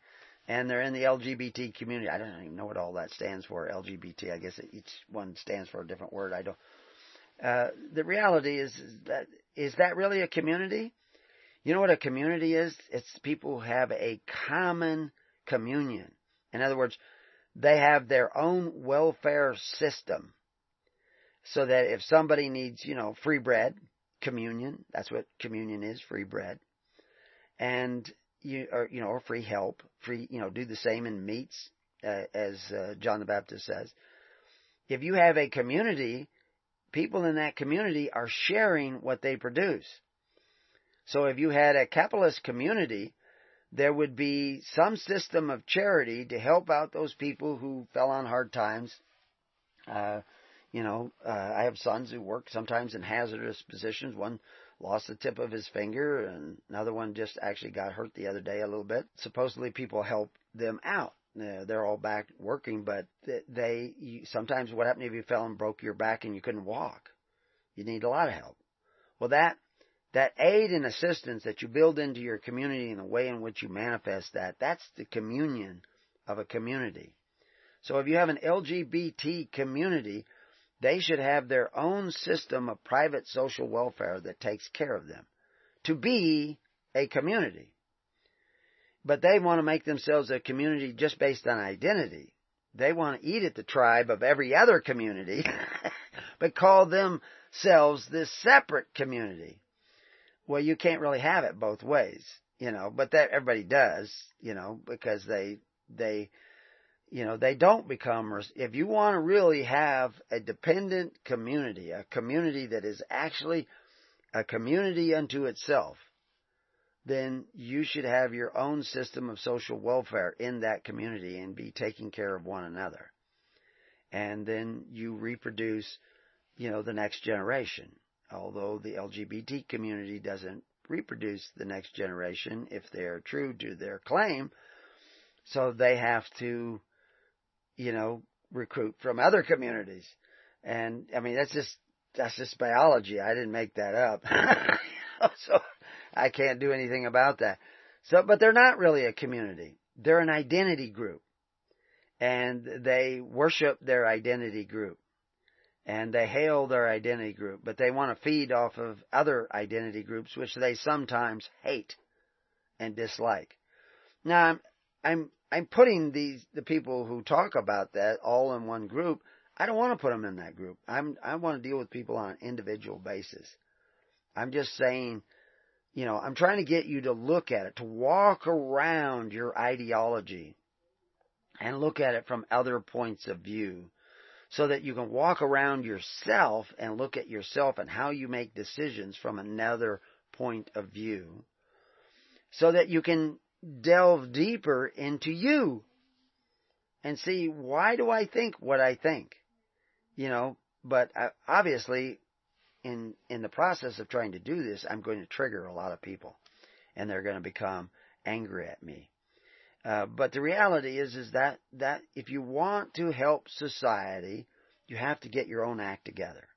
And they're in the LGBT community. I don't even know what all that stands for. LGBT. I guess each one stands for a different word. I don't. Uh, the reality is, is that is that really a community? You know what a community is? It's people who have a common communion. In other words, they have their own welfare system. So that if somebody needs, you know, free bread, communion, that's what communion is, free bread. And you or you know, or free help, free, you know, do the same in meats uh, as uh, John the Baptist says. If you have a community, people in that community are sharing what they produce. So if you had a capitalist community, there would be some system of charity to help out those people who fell on hard times. Uh, you know, uh, I have sons who work sometimes in hazardous positions. One lost the tip of his finger, and another one just actually got hurt the other day a little bit. Supposedly, people help them out. They're all back working, but they sometimes what happened if you fell and broke your back and you couldn't walk? You need a lot of help. Well, that that aid and assistance that you build into your community and the way in which you manifest that, that's the communion of a community. So if you have an LGBT community, they should have their own system of private social welfare that takes care of them to be a community. But they want to make themselves a community just based on identity. They want to eat at the tribe of every other community, [laughs] but call themselves this separate community well, you can't really have it both ways, you know, but that everybody does, you know, because they, they, you know, they don't become, if you want to really have a dependent community, a community that is actually a community unto itself, then you should have your own system of social welfare in that community and be taking care of one another. And then you reproduce, you know, the next generation although the LGBT community doesn't reproduce the next generation if they are true to their claim. So they have to, you know, recruit from other communities. And I mean, that's just, that's just biology. I didn't make that up. [laughs] so I can't do anything about that. So, but they're not really a community. They're an identity group. And they worship their identity group and they hail their identity group, but they want to feed off of other identity groups which they sometimes hate and dislike. Now I'm I'm I'm putting these the people who talk about that all in one group. I don't want to put them in that group. I'm I want to deal with people on an individual basis. I'm just saying, you know, I'm trying to get you to look at it, to walk around your ideology and look at it from other points of view so that you can walk around yourself and look at yourself and how you make decisions from another point of view so that you can delve deeper into you and see why do I think what I think you know but obviously in in the process of trying to do this I'm going to trigger a lot of people and they're going to become angry at me uh, but the reality is, is that, that if you want to help society, you have to get your own act together.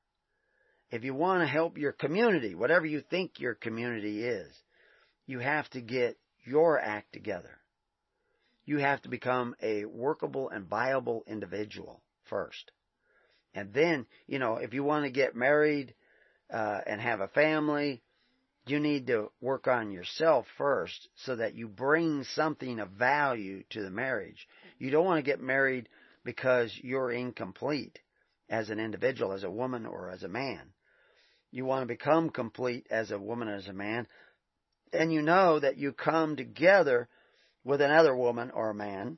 If you want to help your community, whatever you think your community is, you have to get your act together. You have to become a workable and viable individual first. And then, you know, if you want to get married, uh, and have a family, you need to work on yourself first so that you bring something of value to the marriage. You don't want to get married because you're incomplete as an individual, as a woman or as a man. You want to become complete as a woman, as a man, and you know that you come together with another woman or a man.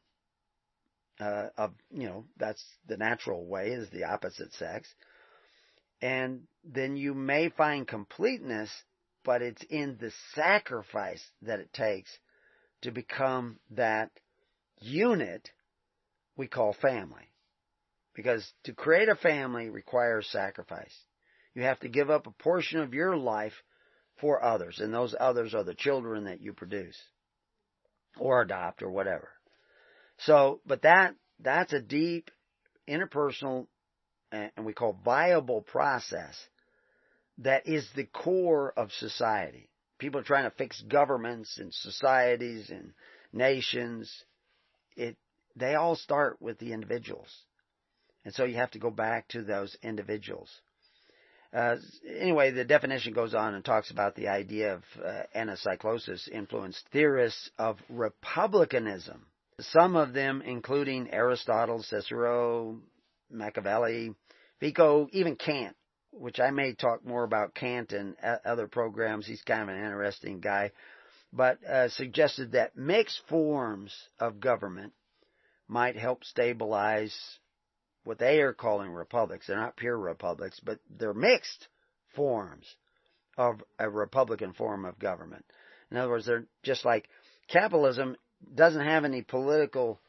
Uh, of you know that's the natural way is the opposite sex, and then you may find completeness but it's in the sacrifice that it takes to become that unit we call family. Because to create a family requires sacrifice. You have to give up a portion of your life for others, and those others are the children that you produce or adopt or whatever. So, but that that's a deep interpersonal and we call viable process that is the core of society. People are trying to fix governments and societies and nations. It, they all start with the individuals. And so you have to go back to those individuals. Uh, anyway, the definition goes on and talks about the idea of uh, anacyclosis influenced theorists of republicanism. Some of them, including Aristotle, Cicero, Machiavelli, Vico, even Kant, which I may talk more about Kant in other programs. He's kind of an interesting guy, but uh, suggested that mixed forms of government might help stabilize what they are calling republics. They're not pure republics, but they're mixed forms of a republican form of government. In other words, they're just like capitalism doesn't have any political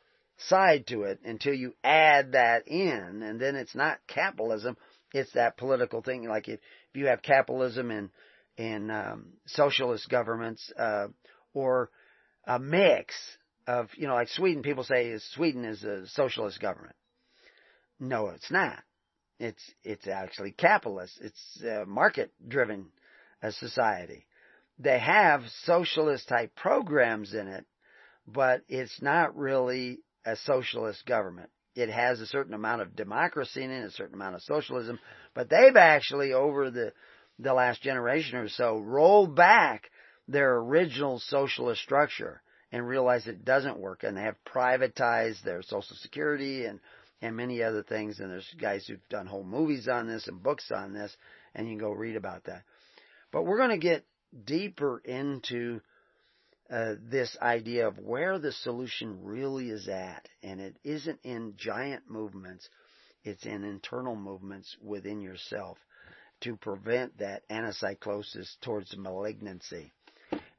side to it until you add that in, and then it's not capitalism, it's that political thing. Like if, if you have capitalism in in um, socialist governments, uh, or a mix of, you know, like Sweden, people say Sweden is a socialist government. No, it's not. It's it's actually capitalist. It's a market driven uh, society. They have socialist type programs in it, but it's not really a socialist government. It has a certain amount of democracy in it, a certain amount of socialism, but they've actually over the the last generation or so rolled back their original socialist structure and realized it doesn't work and they have privatized their social security and and many other things. And there's guys who've done whole movies on this and books on this, and you can go read about that. But we're going to get deeper into uh, this idea of where the solution really is at, and it isn't in giant movements; it's in internal movements within yourself to prevent that anacyclosis towards malignancy.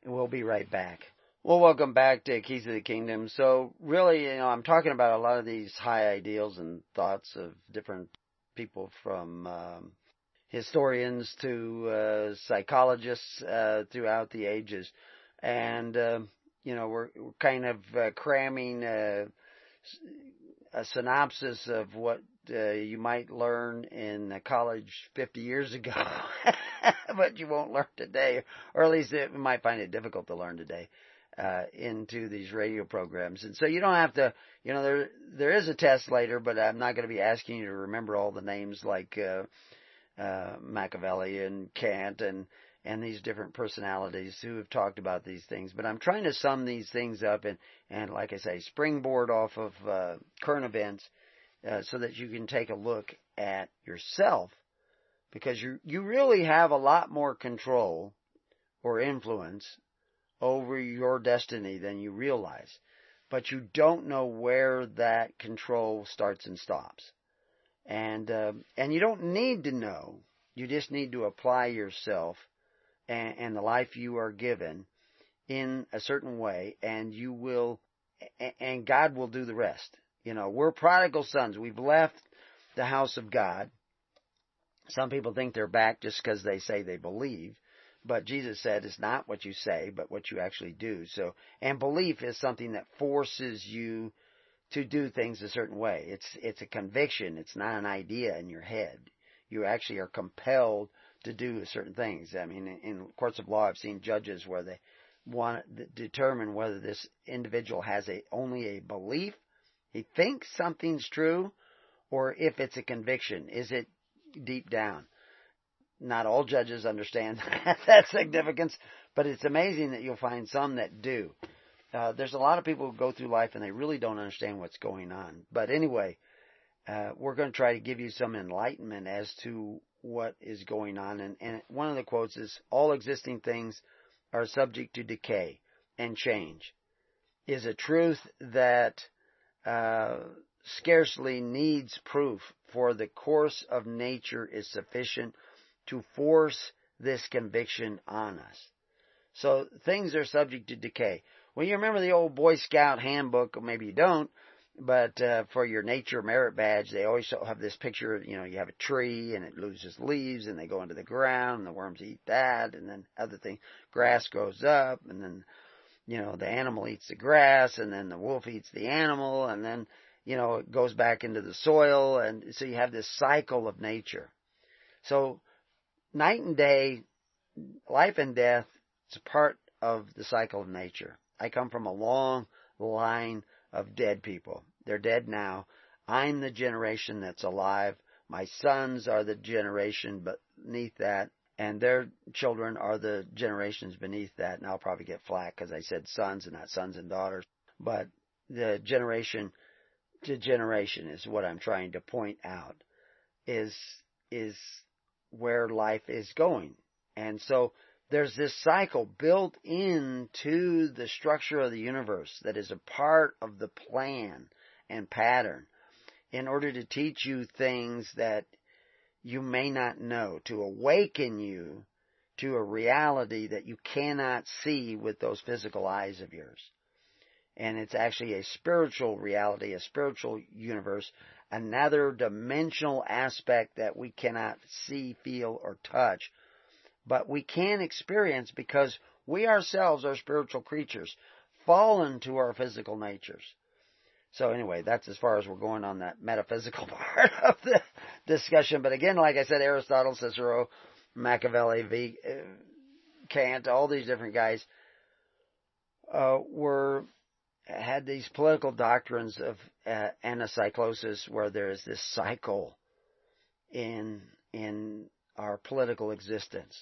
And we'll be right back. Well, welcome back to Keys of the Kingdom. So, really, you know, I'm talking about a lot of these high ideals and thoughts of different people from um, historians to uh, psychologists uh, throughout the ages. And, uh, you know, we're, we're kind of uh, cramming a, a synopsis of what uh, you might learn in college 50 years ago, [laughs] but you won't learn today, or at least it might find it difficult to learn today uh, into these radio programs. And so you don't have to, you know, there there is a test later, but I'm not going to be asking you to remember all the names like uh, uh, Machiavelli and Kant and and these different personalities who have talked about these things. But I'm trying to sum these things up and and like I say, springboard off of uh, current events uh, so that you can take a look at yourself because you you really have a lot more control or influence over your destiny than you realize. But you don't know where that control starts and stops. And, uh, and you don't need to know. You just need to apply yourself and, and the life you are given in a certain way and you will, and God will do the rest. You know, we're prodigal sons. We've left the house of God. Some people think they're back just because they say they believe. But Jesus said it's not what you say, but what you actually do. So, and belief is something that forces you to do things a certain way. It's, it's a conviction. It's not an idea in your head. You actually are compelled to do certain things. I mean, in, courts of law, I've seen judges where they want to determine whether this individual has a, only a belief, he thinks something's true, or if it's a conviction. Is it deep down? Not all judges understand [laughs] that significance, but it's amazing that you'll find some that do. Uh, there's a lot of people who go through life and they really don't understand what's going on. But anyway, uh, we're going to try to give you some enlightenment as to what is going on. And, and one of the quotes is, all existing things are subject to decay and change is a truth that uh, scarcely needs proof, for the course of nature is sufficient to force this conviction on us. So things are subject to decay. Well, you remember the old Boy Scout handbook, or maybe you don't, but uh, for your nature merit badge, they always have this picture. You know, you have a tree and it loses leaves, and they go into the ground, and the worms eat that, and then other things. Grass grows up, and then you know the animal eats the grass, and then the wolf eats the animal, and then you know, it goes back into the soil, and so you have this cycle of nature. So, night and day, life and death, is a part of the cycle of nature. I come from a long line of dead people. They're dead now. I'm the generation that's alive. My sons are the generation beneath that, and their children are the generations beneath that. And I'll probably get flack because I said sons and not sons and daughters. But the generation to generation is what I'm trying to point out is is where life is going. And so there's this cycle built into the structure of the universe that is a part of the plan and pattern in order to teach you things that you may not know, to awaken you to a reality that you cannot see with those physical eyes of yours and it's actually a spiritual reality, a spiritual universe, another dimensional aspect that we cannot see, feel, or touch, but we can experience because we ourselves are spiritual creatures, fallen to our physical natures. So anyway, that's as far as we're going on that metaphysical [laughs] part of the discussion. But again, like I said, Aristotle, Cicero, Machiavelli, v, uh, Kant, all these different guys uh, were had these political doctrines of uh, anacyclosis where there is this cycle in in our political existence.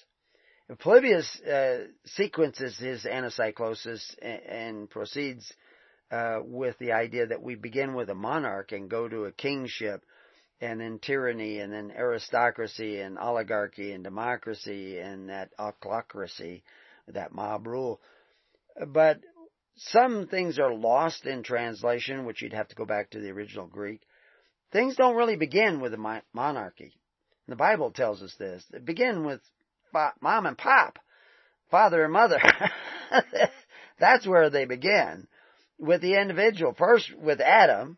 And Polybius uh, sequences his anacyclosis and, and proceeds uh, with the idea that we begin with a monarch and go to a kingship and then tyranny and then aristocracy and oligarchy and democracy and that ochlocracy, that mob rule. But some things are lost in translation, which you'd have to go back to the original Greek. Things don't really begin with a monarchy. The Bible tells us this. They begin with mom and pop, father and mother. [laughs] That's where they begin. With the individual. First with Adam,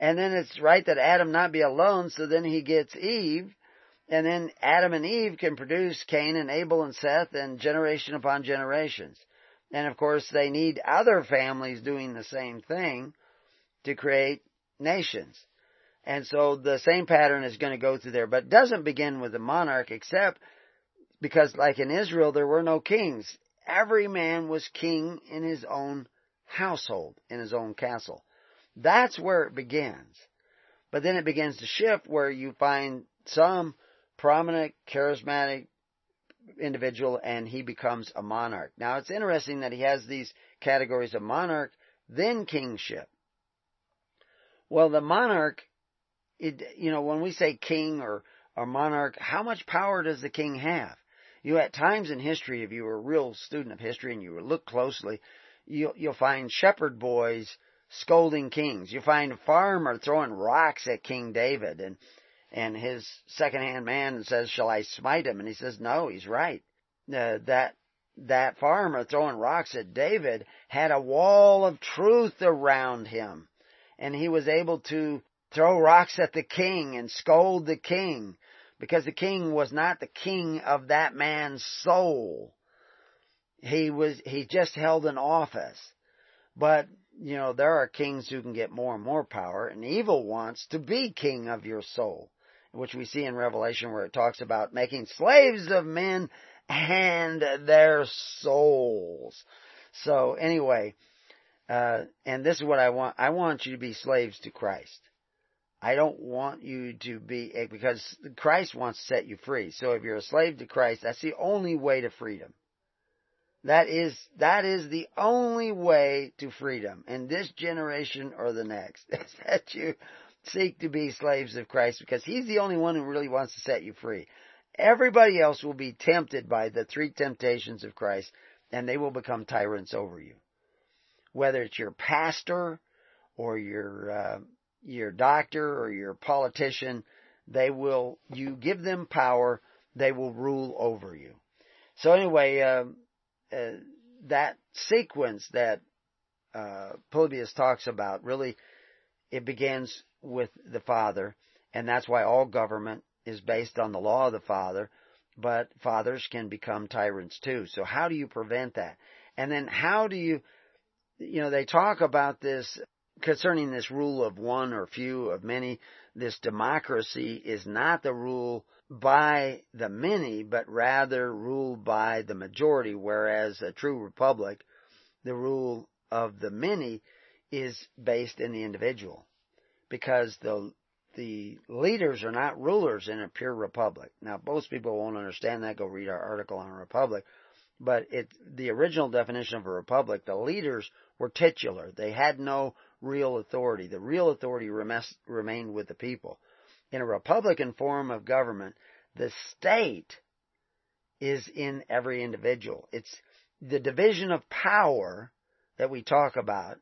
and then it's right that Adam not be alone, so then he gets Eve, and then Adam and Eve can produce Cain and Abel and Seth and generation upon generations. And of course, they need other families doing the same thing to create nations. And so the same pattern is going to go through there, but doesn't begin with the monarch except because like in Israel, there were no kings. Every man was king in his own household, in his own castle. That's where it begins. But then it begins to shift where you find some prominent, charismatic individual and he becomes a monarch. Now it's interesting that he has these categories of monarch, then kingship. Well, the monarch, it, you know, when we say king or, or monarch, how much power does the king have? You at times in history, if you were a real student of history and you look closely, you'll, you'll find shepherd boys scolding kings. You find a farmer throwing rocks at King David and and his second-hand man says, "Shall I smite him?" And he says, "No, he's right. Uh, that that farmer throwing rocks at David had a wall of truth around him, and he was able to throw rocks at the king and scold the king because the king was not the king of that man's soul. He was he just held an office. But you know, there are kings who can get more and more power, and evil wants to be king of your soul which we see in Revelation where it talks about making slaves of men and their souls. So anyway, uh, and this is what I want. I want you to be slaves to Christ. I don't want you to be, because Christ wants to set you free. So if you're a slave to Christ, that's the only way to freedom. That is, that is the only way to freedom in this generation or the next. [laughs] Is that you seek to be slaves of Christ because He's the only one who really wants to set you free. Everybody else will be tempted by the three temptations of Christ and they will become tyrants over you. Whether it's your pastor or your, uh, your doctor or your politician, they will, you give them power, they will rule over you. So anyway, uh, uh, that sequence that uh, Polybius talks about really, it begins with the Father, and that's why all government is based on the law of the Father, but fathers can become tyrants too. So how do you prevent that? And then how do you, you know, they talk about this concerning this rule of one or few of many, this democracy is not the rule by the many, but rather ruled by the majority, whereas a true republic, the rule of the many is based in the individual. Because the the leaders are not rulers in a pure republic. Now, most people won't understand that. Go read our article on a republic. But it, the original definition of a republic, the leaders were titular. They had no real authority. The real authority remained with the people. In a republican form of government, the state is in every individual. It's the division of power that we talk about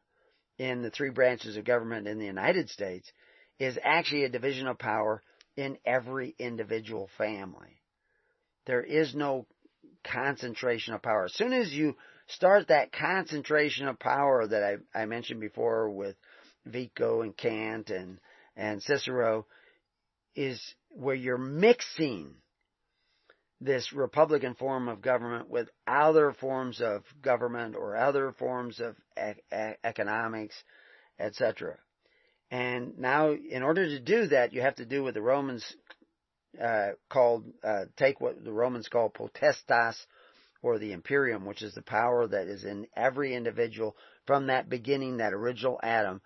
in the three branches of government in the United States is actually a division of power in every individual family. There is no concentration of power. As soon as you start that concentration of power that I, I mentioned before with Vico and Kant and, and Cicero, is where you're mixing this Republican form of government with other forms of government or other forms of e- economics, etc. And now, in order to do that, you have to do what the Romans uh, called, uh, take what the Romans call potestas, or the imperium, which is the power that is in every individual from that beginning, that original Adam,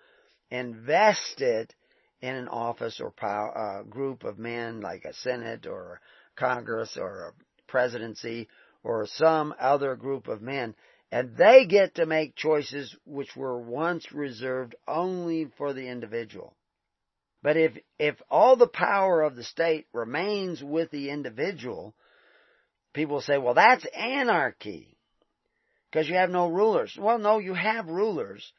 invest it in an office or power, uh, group of men like a Senate or Congress or a presidency or some other group of men and they get to make choices which were once reserved only for the individual. But if, if all the power of the state remains with the individual, people say, well, that's anarchy. Because you have no rulers. Well, no, you have rulers.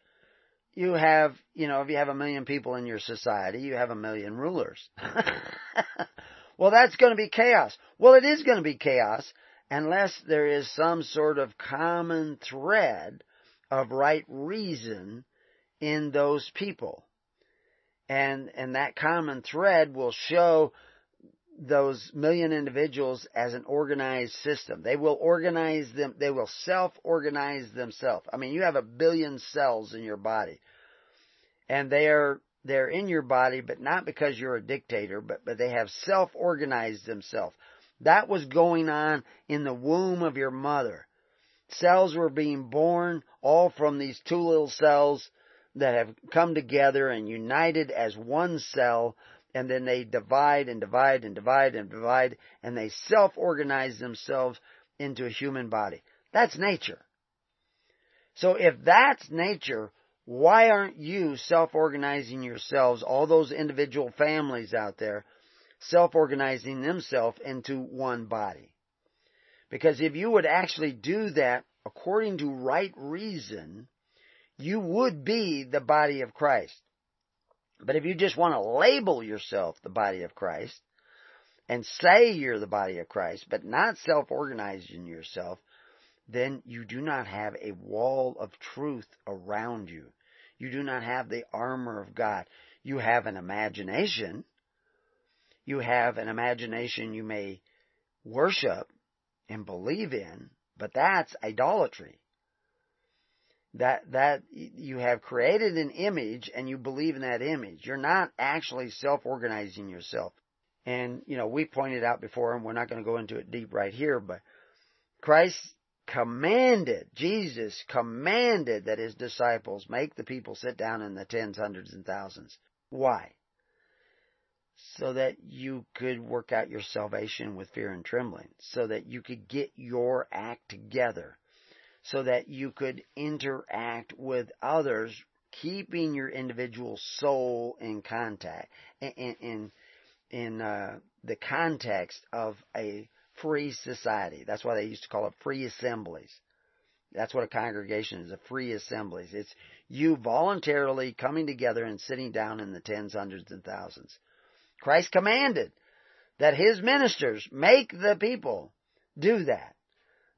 You have, you know, if you have a million people in your society, you have a million rulers. [laughs] well, that's going to be chaos. Well, it is going to be chaos unless there is some sort of common thread of right reason in those people. And, and that common thread will show those million individuals as an organized system. They will organize them, they will self-organize themselves. I mean, you have a billion cells in your body. And they are, they're in your body, but not because you're a dictator, but, but they have self-organized themselves. That was going on in the womb of your mother. Cells were being born all from these two little cells that have come together and united as one cell and then they divide and divide and divide and divide and they self-organize themselves into a human body. That's nature. So if that's nature, why aren't you self-organizing yourselves, all those individual families out there, self-organizing themselves into one body. Because if you would actually do that according to right reason, you would be the body of Christ. But if you just want to label yourself the body of Christ and say you're the body of Christ, but not self-organizing yourself, then you do not have a wall of truth around you. You do not have the armor of God. You have an imagination, you have an imagination you may worship and believe in, but that's idolatry. That, that you have created an image and you believe in that image. You're not actually self-organizing yourself. And, you know, we pointed out before, and we're not going to go into it deep right here, but Christ commanded, Jesus commanded that his disciples make the people sit down in the tens, hundreds, and thousands. Why? so that you could work out your salvation with fear and trembling, so that you could get your act together, so that you could interact with others, keeping your individual soul in contact, in, in, in uh, the context of a free society. That's why they used to call it free assemblies. That's what a congregation is, a free assemblies. It's you voluntarily coming together and sitting down in the tens, hundreds, and thousands. Christ commanded that his ministers make the people do that.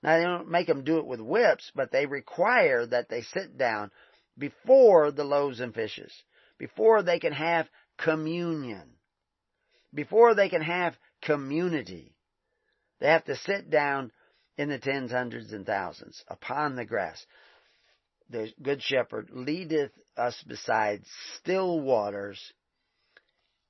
Now they don't make them do it with whips, but they require that they sit down before the loaves and fishes, before they can have communion, before they can have community. They have to sit down in the tens, hundreds, and thousands upon the grass. The good shepherd leadeth us beside still waters,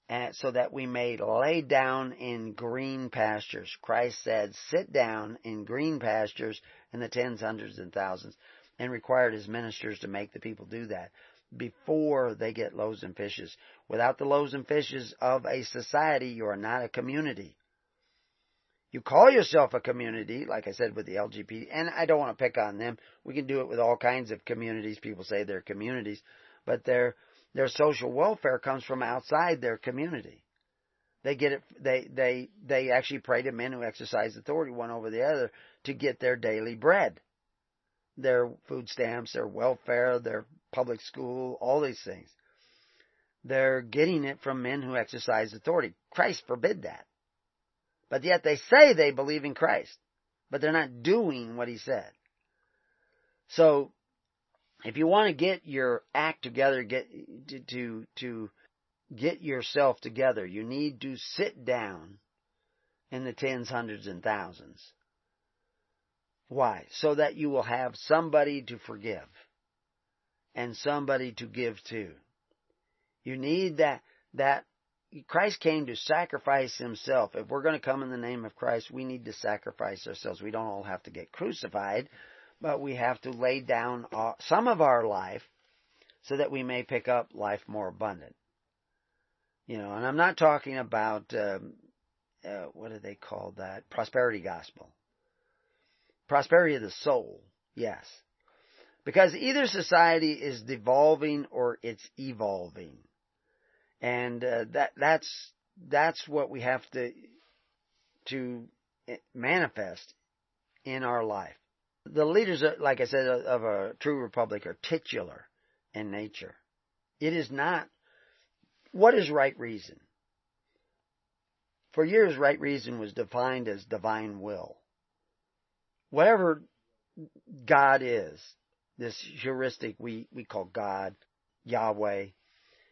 and so that we may lay down in green pastures. Christ said, sit down in green pastures in the tens, hundreds, and thousands, and required his ministers to make the people do that before they get loaves and fishes. Without the loaves and fishes of a society, you are not a community. You call yourself a community, like I said with the LGBT, and I don't want to pick on them. We can do it with all kinds of communities. People say they're communities, but their their social welfare comes from outside their community. They get it. They they they actually pray to men who exercise authority one over the other to get their daily bread, their food stamps, their welfare, their public school, all these things. They're getting it from men who exercise authority. Christ forbid that. But yet they say they believe in Christ, but they're not doing what he said. So, if you want to get your act together, get to, to, to get yourself together, you need to sit down in the tens, hundreds, and thousands. Why? So that you will have somebody to forgive and somebody to give to. You need that, that Christ came to sacrifice himself. If we're going to come in the name of Christ, we need to sacrifice ourselves. We don't all have to get crucified, but we have to lay down some of our life so that we may pick up life more abundant. You know, and I'm not talking about, um, uh, what do they call that? Prosperity gospel. Prosperity of the soul, yes. Because either society is devolving or it's evolving. And uh, that that's that's what we have to to manifest in our life. The leaders, like I said, of a true republic are titular in nature. It is not what is right reason. For years, right reason was defined as divine will. Whatever God is, this heuristic we, we call God, Yahweh,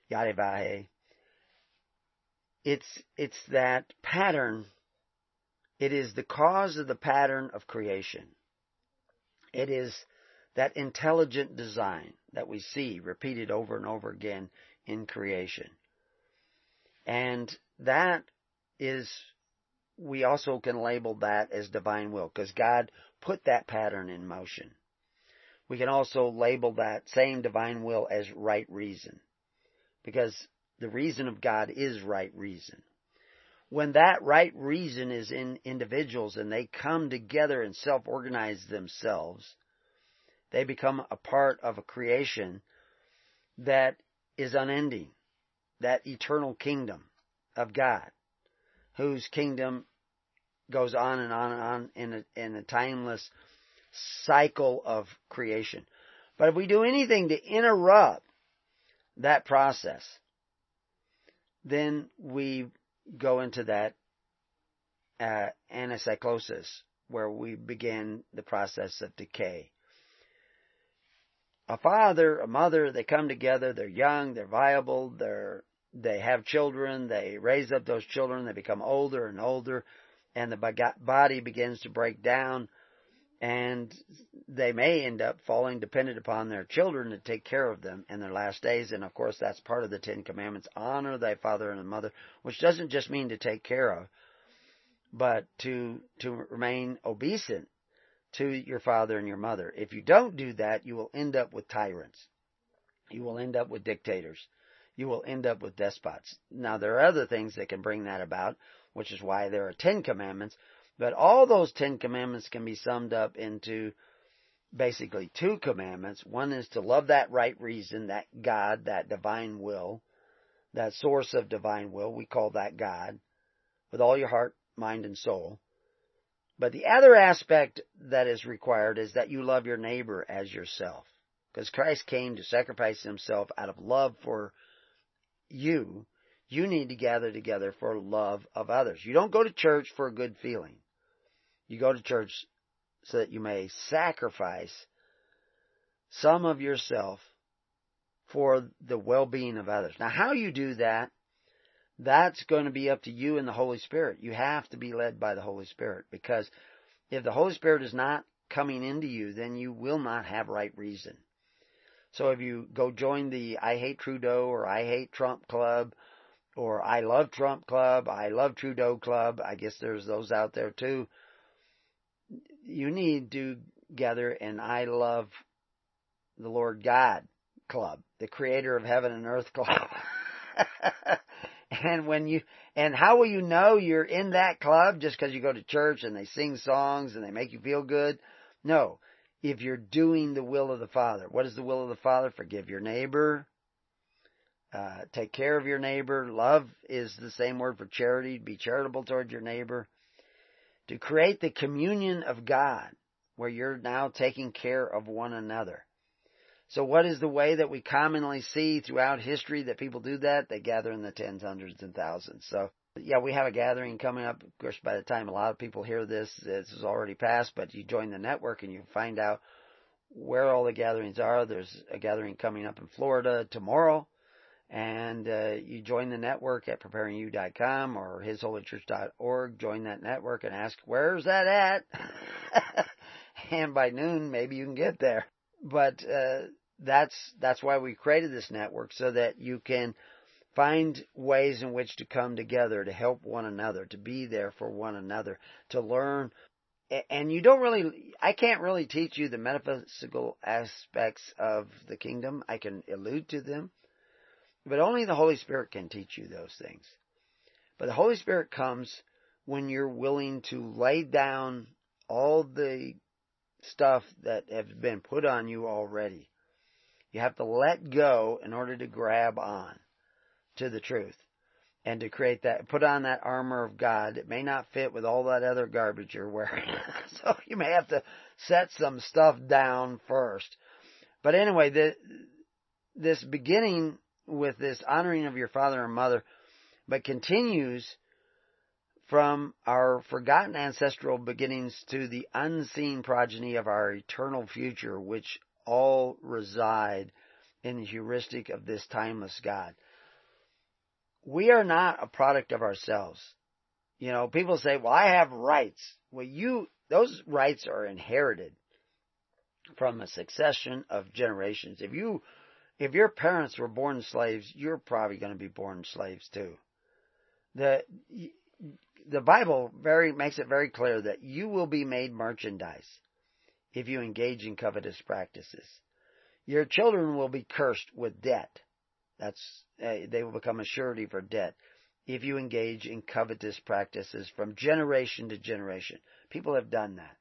Yahweh. It's, it's that pattern. It is the cause of the pattern of creation. It is that intelligent design that we see repeated over and over again in creation. And that is, we also can label that as divine will because God put that pattern in motion. We can also label that same divine will as right reason. Because the reason of God is right reason. When that right reason is in individuals and they come together and self-organize themselves, they become a part of a creation that is unending. That eternal kingdom of God, whose kingdom goes on and on and on in a, in a timeless cycle of creation. But if we do anything to interrupt that process, then we go into that uh, anacyclosis, where we begin the process of decay. A father, a mother, they come together, they're young, they're viable, they're, they have children, they raise up those children, they become older and older, and the body begins to break down and they may end up falling dependent upon their children to take care of them in their last days. And of course, that's part of the Ten Commandments. Honor thy father and mother, which doesn't just mean to take care of, but to, to remain obeisant to your father and your mother. If you don't do that, you will end up with tyrants. You will end up with dictators. You will end up with despots. Now, there are other things that can bring that about, which is why there are Ten Commandments, but all those Ten Commandments can be summed up into basically two commandments. One is to love that right reason, that God, that divine will, that source of divine will. We call that God with all your heart, mind, and soul. But the other aspect that is required is that you love your neighbor as yourself. Because Christ came to sacrifice himself out of love for you. You need to gather together for love of others. You don't go to church for a good feeling. You go to church so that you may sacrifice some of yourself for the well-being of others. Now, how you do that, that's going to be up to you and the Holy Spirit. You have to be led by the Holy Spirit because if the Holy Spirit is not coming into you, then you will not have right reason. So if you go join the I Hate Trudeau or I Hate Trump Club or I Love Trump Club, I Love Trudeau Club, I guess there's those out there too. You need to gather an I Love the Lord God Club, the creator of heaven and earth club. [laughs] and when you, and how will you know you're in that club just because you go to church and they sing songs and they make you feel good? No. If you're doing the will of the Father. What is the will of the Father? Forgive your neighbor. Uh, take care of your neighbor. Love is the same word for charity. Be charitable toward your neighbor. To create the communion of God where you're now taking care of one another. So what is the way that we commonly see throughout history that people do that? They gather in the tens, hundreds, and thousands. So yeah, we have a gathering coming up. Of course, by the time a lot of people hear this, this is already passed, but you join the network and you find out where all the gatherings are. There's a gathering coming up in Florida tomorrow. And uh, you join the network at preparingyou.com or hisholychurch.org. Join that network and ask, where's that at? [laughs] and by noon, maybe you can get there but uh, that's that's why we created this network so that you can find ways in which to come together to help one another, to be there for one another, to learn. And you don't really, I can't really teach you the metaphysical aspects of the kingdom. I can allude to them, but only the Holy Spirit can teach you those things. But the Holy Spirit comes when you're willing to lay down all the stuff that has been put on you already. You have to let go in order to grab on to the truth and to create that, put on that armor of God. It may not fit with all that other garbage you're wearing. [laughs] so you may have to set some stuff down first. But anyway, the, this beginning with this honoring of your father and mother, but continues from our forgotten ancestral beginnings to the unseen progeny of our eternal future, which all reside in the heuristic of this timeless God. We are not a product of ourselves. You know, people say, well, I have rights. Well, you, those rights are inherited from a succession of generations. If you, if your parents were born slaves, you're probably going to be born slaves too. The, the Bible very makes it very clear that you will be made merchandise if you engage in covetous practices. Your children will be cursed with debt. That's uh, they will become a surety for debt if you engage in covetous practices from generation to generation. People have done that.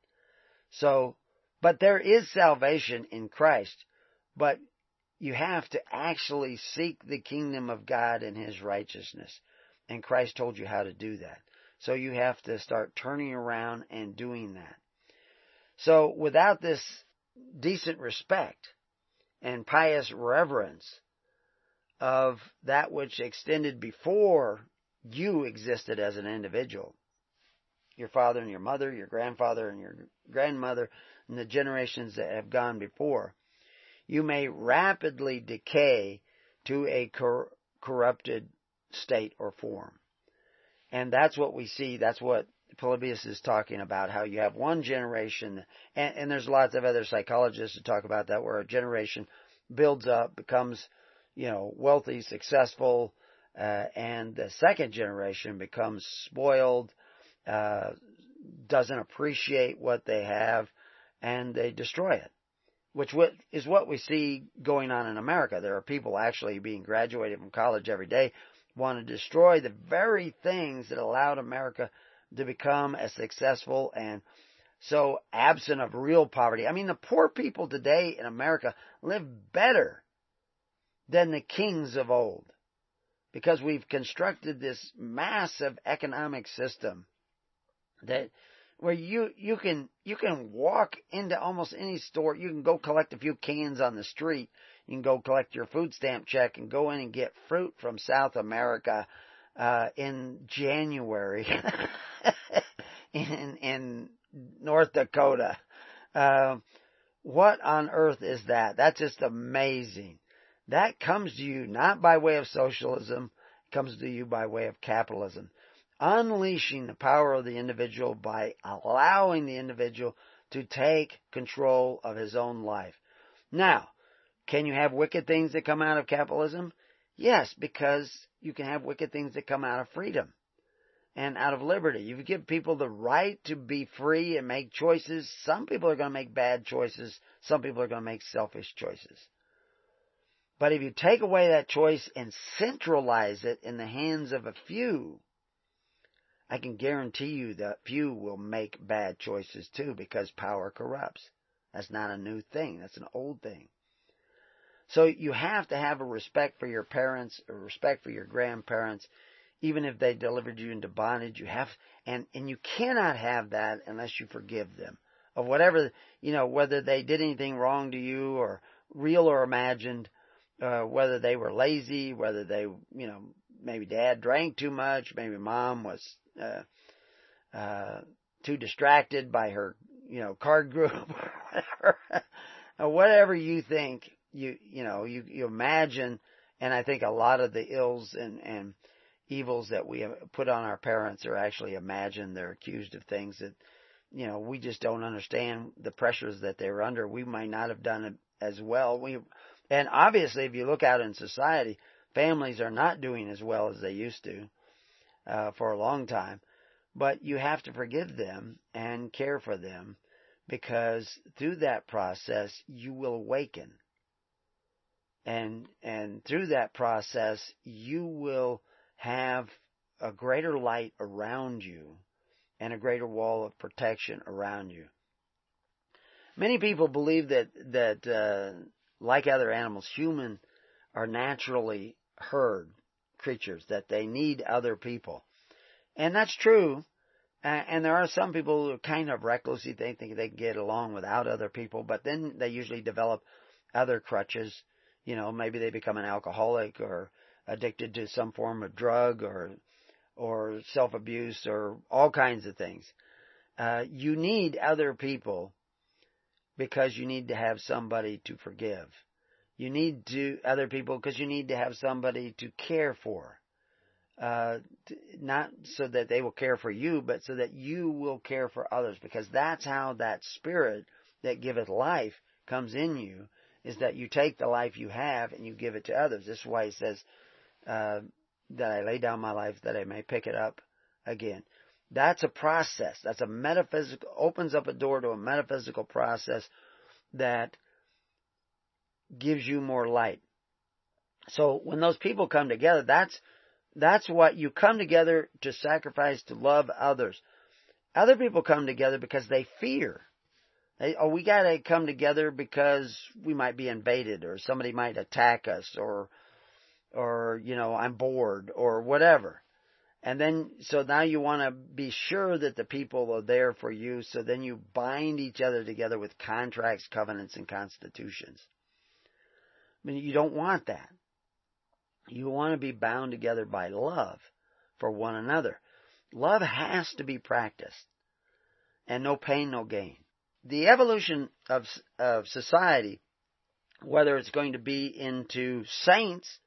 So, but there is salvation in Christ, but you have to actually seek the kingdom of God and His righteousness. And Christ told you how to do that. So you have to start turning around and doing that. So without this decent respect and pious reverence of that which extended before you existed as an individual, your father and your mother, your grandfather and your grandmother, and the generations that have gone before, you may rapidly decay to a cor- corrupted state or form. And that's what we see. That's what Polybius is talking about, how you have one generation, and, and there's lots of other psychologists who talk about that, where a generation builds up, becomes, you know, wealthy, successful, uh, and the second generation becomes spoiled, uh, doesn't appreciate what they have, and they destroy it. Which is what we see going on in America. There are people actually being graduated from college every day want to destroy the very things that allowed America to become as successful and so absent of real poverty. I mean, the poor people today in America live better than the kings of old because we've constructed this massive economic system that where you you can you can walk into almost any store you can go collect a few cans on the street you can go collect your food stamp check and go in and get fruit from South America uh, in January [laughs] in in North Dakota. Uh, what on earth is that? That's just amazing. That comes to you not by way of socialism, comes to you by way of capitalism. Unleashing the power of the individual by allowing the individual to take control of his own life. Now, Can you have wicked things that come out of capitalism? Yes, because you can have wicked things that come out of freedom and out of liberty. You give people the right to be free and make choices. Some people are going to make bad choices. Some people are going to make selfish choices. But if you take away that choice and centralize it in the hands of a few, I can guarantee you that few will make bad choices too because power corrupts. That's not a new thing. That's an old thing. So you have to have a respect for your parents, a respect for your grandparents, even if they delivered you into bondage. You have, and, and you cannot have that unless you forgive them of whatever, you know, whether they did anything wrong to you or real or imagined, uh, whether they were lazy, whether they, you know, maybe dad drank too much, maybe mom was, uh, uh, too distracted by her, you know, card group, [laughs] or whatever, whatever you think you you know you you imagine, and I think a lot of the ills and and evils that we put on our parents are actually imagined. They're accused of things that you know we just don't understand the pressures that they're under. We might not have done it as well. We and obviously, if you look out in society, families are not doing as well as they used to uh, for a long time. But you have to forgive them and care for them because through that process you will awaken and and through that process you will have a greater light around you and a greater wall of protection around you many people believe that that uh, like other animals human are naturally herd creatures that they need other people and that's true and there are some people who are kind of reckless. They think they can get along without other people, but then they usually develop other crutches you know, maybe they become an alcoholic or addicted to some form of drug or or self abuse or all kinds of things. Uh, you need other people because you need to have somebody to forgive. You need to other people because you need to have somebody to care for. Uh, not so that they will care for you, but so that you will care for others, because that's how that spirit that giveth life comes in you is that you take the life you have and you give it to others. This is why he says uh, that I lay down my life that I may pick it up again. That's a process. That's a metaphysical opens up a door to a metaphysical process that gives you more light. So when those people come together, that's that's what you come together to sacrifice to love others. Other people come together because they fear. Hey, oh, we gotta come together because we might be invaded or somebody might attack us or, or, you know, I'm bored or whatever. And then, so now you want to be sure that the people are there for you, so then you bind each other together with contracts, covenants, and constitutions. I mean, you don't want that. You want to be bound together by love for one another. Love has to be practiced. And no pain, no gain the evolution of, of society, whether it's going to be into saints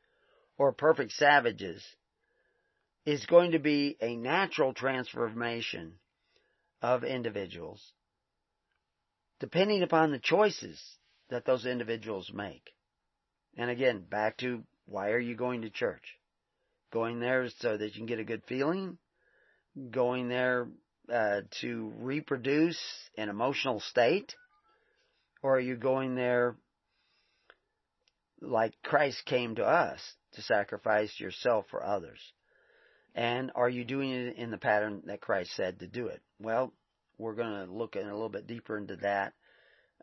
or perfect savages, is going to be a natural transformation of individuals, depending upon the choices that those individuals make. And again, back to why are you going to church? Going there so that you can get a good feeling? Going there uh, to reproduce an emotional state? Or are you going there like Christ came to us to sacrifice yourself for others? And are you doing it in the pattern that Christ said to do it? Well, we're going to look in a little bit deeper into that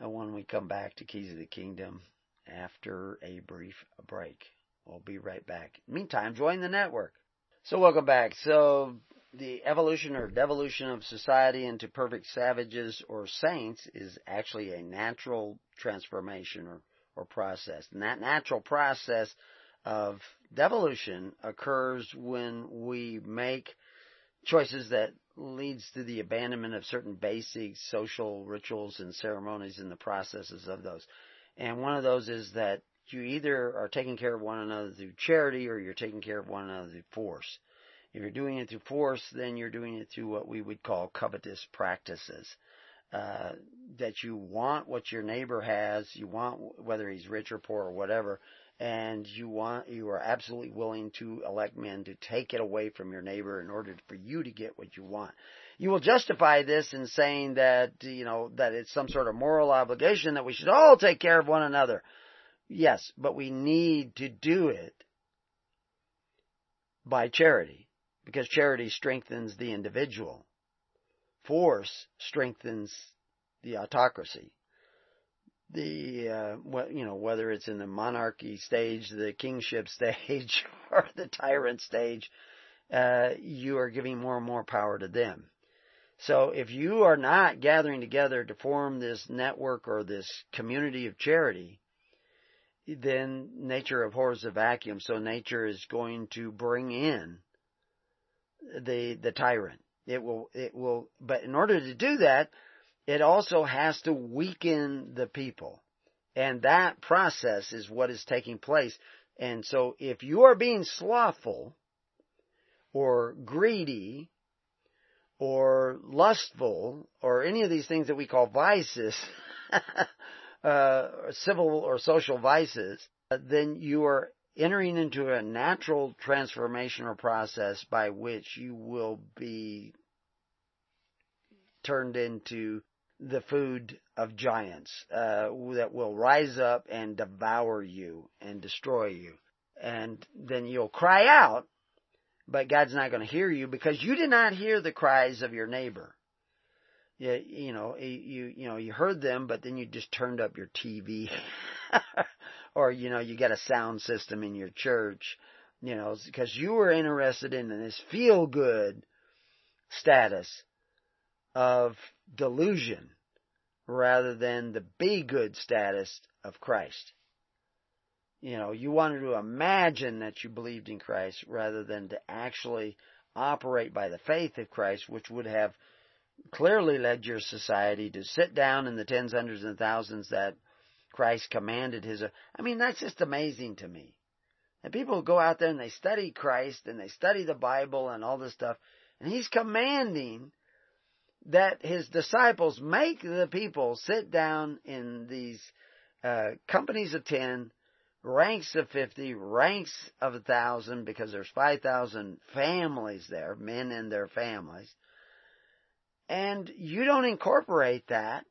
uh, when we come back to Keys of the Kingdom after a brief break. We'll be right back. Meantime, join the network. So welcome back. So the evolution or devolution of society into perfect savages or saints is actually a natural transformation or, or process. And that natural process of devolution occurs when we make choices that leads to the abandonment of certain basic social rituals and ceremonies and the processes of those. And one of those is that you either are taking care of one another through charity or you're taking care of one another through force. If you're doing it through force, then you're doing it through what we would call covetous practices. uh, that you want what your neighbor has, you want whether he's rich or poor or whatever, and you want you are absolutely willing to elect men to take it away from your neighbor in order for you to get what you want. You will justify this in saying that you know that it's some sort of moral obligation that we should all take care of one another. Yes, but we need to do it by charity because charity strengthens the individual. Force strengthens the autocracy. The uh, you know whether it's in the monarchy stage, the kingship stage, [laughs] or the tyrant stage, uh, you are giving more and more power to them. So if you are not gathering together to form this network or this community of charity, then nature abhors a vacuum. So nature is going to bring in the the tyrant. It will it will. But in order to do that, it also has to weaken the people. And that process is what is taking place. And so if you are being slothful or greedy or lustful or any of these things that we call vices, [laughs] uh, civil or social vices, then you are entering into a natural transformational process by which you will be turned into the food of giants uh, that will rise up and devour you and destroy you. And then you'll cry out, but God's not going to hear you because you did not hear the cries of your neighbor. You, you know, you you know you heard them, but then you just turned up your TV, [laughs] or you know you got a sound system in your church, you know, because you were interested in this feel good status of delusion rather than the be good status of Christ. You know, you wanted to imagine that you believed in Christ rather than to actually operate by the faith of Christ, which would have clearly led your society to sit down in the tens, hundreds, and thousands that Christ commanded his. I mean, that's just amazing to me. And people go out there and they study Christ and they study the Bible and all this stuff, and he's commanding that his disciples make the people sit down in these uh, companies of 10, ranks of 50, ranks of a thousand, because there's 5,000 families there, men and their families. And you don't incorporate that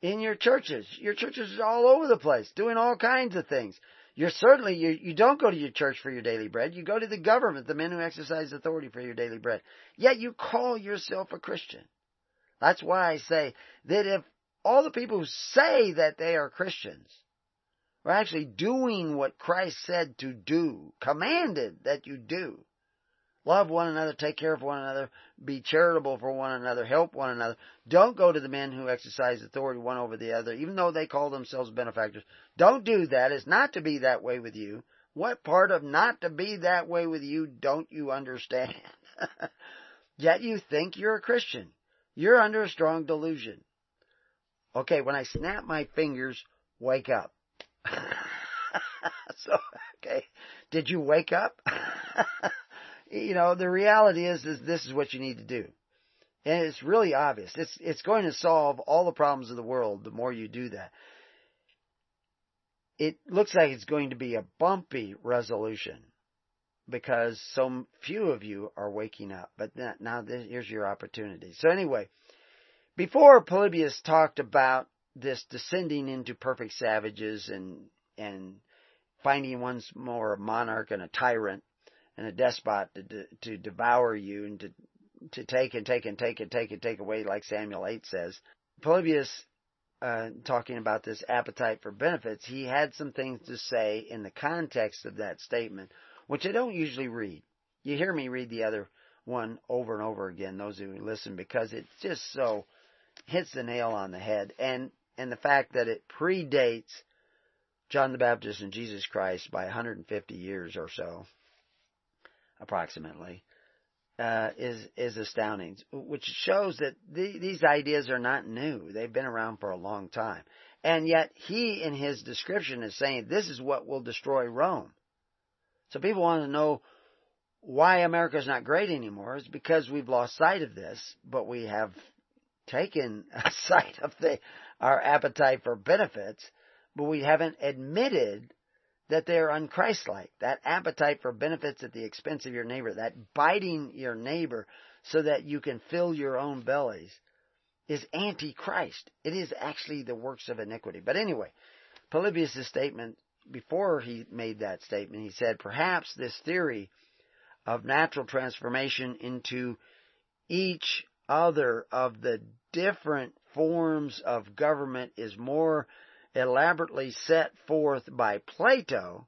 in your churches. Your churches are all over the place, doing all kinds of things. You're certainly, you, you don't go to your church for your daily bread. You go to the government, the men who exercise authority for your daily bread. Yet you call yourself a Christian. That's why I say that if all the people who say that they are Christians are actually doing what Christ said to do, commanded that you do, Love one another, take care of one another, be charitable for one another, help one another. Don't go to the men who exercise authority one over the other, even though they call themselves benefactors. Don't do that. It's not to be that way with you. What part of not to be that way with you don't you understand? [laughs] Yet you think you're a Christian. You're under a strong delusion. Okay, when I snap my fingers, wake up. [laughs] so, okay, did you wake up? [laughs] you know, the reality is, is this is what you need to do. And it's really obvious. It's, it's going to solve all the problems of the world the more you do that. It looks like it's going to be a bumpy resolution because so few of you are waking up. But now this, here's your opportunity. So anyway, before Polybius talked about this descending into perfect savages and, and finding once more a monarch and a tyrant, and a despot to, to devour you and to, to take and take and take and take and take away, like Samuel 8 says. Polybius, uh, talking about this appetite for benefits, he had some things to say in the context of that statement, which I don't usually read. You hear me read the other one over and over again, those who listen, because it just so hits the nail on the head. And, and the fact that it predates John the Baptist and Jesus Christ by 150 years or so approximately, uh, is is astounding, which shows that the, these ideas are not new. They've been around for a long time, and yet he, in his description, is saying this is what will destroy Rome. So people want to know why America is not great anymore. It's because we've lost sight of this, but we have taken [laughs] sight of the, our appetite for benefits, but we haven't admitted that they're unchristlike. That appetite for benefits at the expense of your neighbor, that biting your neighbor so that you can fill your own bellies is anti-Christ. It is actually the works of iniquity. But anyway, Polybius' statement, before he made that statement, he said, perhaps this theory of natural transformation into each other of the different forms of government is more elaborately set forth by Plato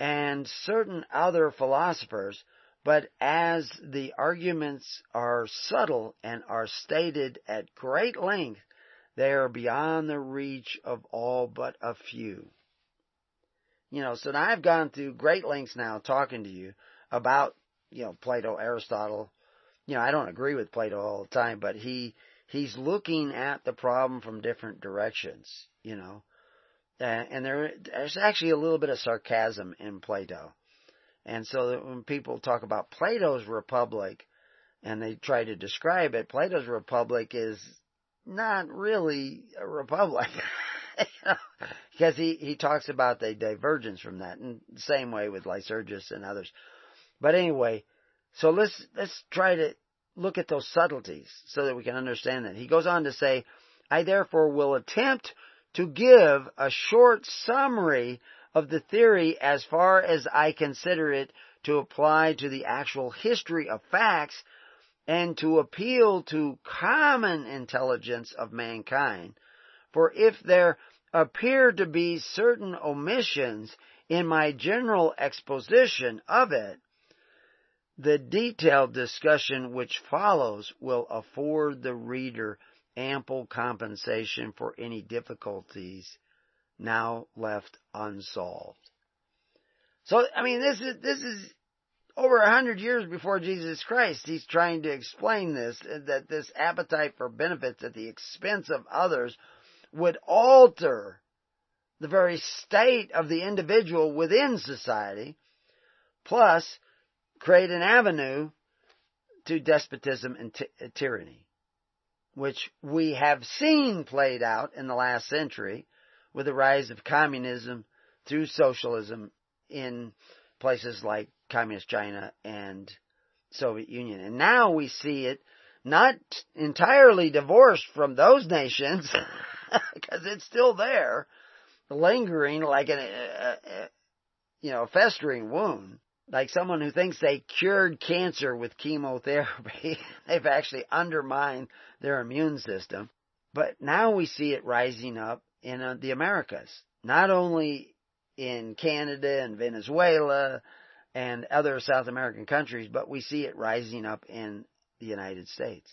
and certain other philosophers, but as the arguments are subtle and are stated at great length, they are beyond the reach of all but a few. You know, so I've gone through great lengths now talking to you about, you know, Plato, Aristotle. You know, I don't agree with Plato all the time, but he, he's looking at the problem from different directions, you know. Uh, and there, there's actually a little bit of sarcasm in Plato. And so when people talk about Plato's republic and they try to describe it, Plato's republic is not really a republic. [laughs] because he, he talks about the divergence from that, and same way with Lycurgus and others. But anyway, so let's let's try to look at those subtleties so that we can understand that. He goes on to say, I therefore will attempt to give a short summary of the theory as far as I consider it to apply to the actual history of facts and to appeal to common intelligence of mankind. For if there appear to be certain omissions in my general exposition of it, the detailed discussion which follows will afford the reader ample compensation for any difficulties now left unsolved. So, I mean, this is, this is over a hundred years before Jesus Christ. He's trying to explain this, uh, that this appetite for benefits at the expense of others would alter the very state of the individual within society, plus create an avenue to despotism and t- uh, tyranny, which we have seen played out in the last century with the rise of communism through socialism in places like communist China and Soviet Union. And now we see it not entirely divorced from those nations, [laughs] because it's still there, lingering like an, a, a, you know, festering wound. Like someone who thinks they cured cancer with chemotherapy. [laughs] They've actually undermined their immune system. But now we see it rising up in uh, the Americas. Not only in Canada and Venezuela and other South American countries, but we see it rising up in the United States.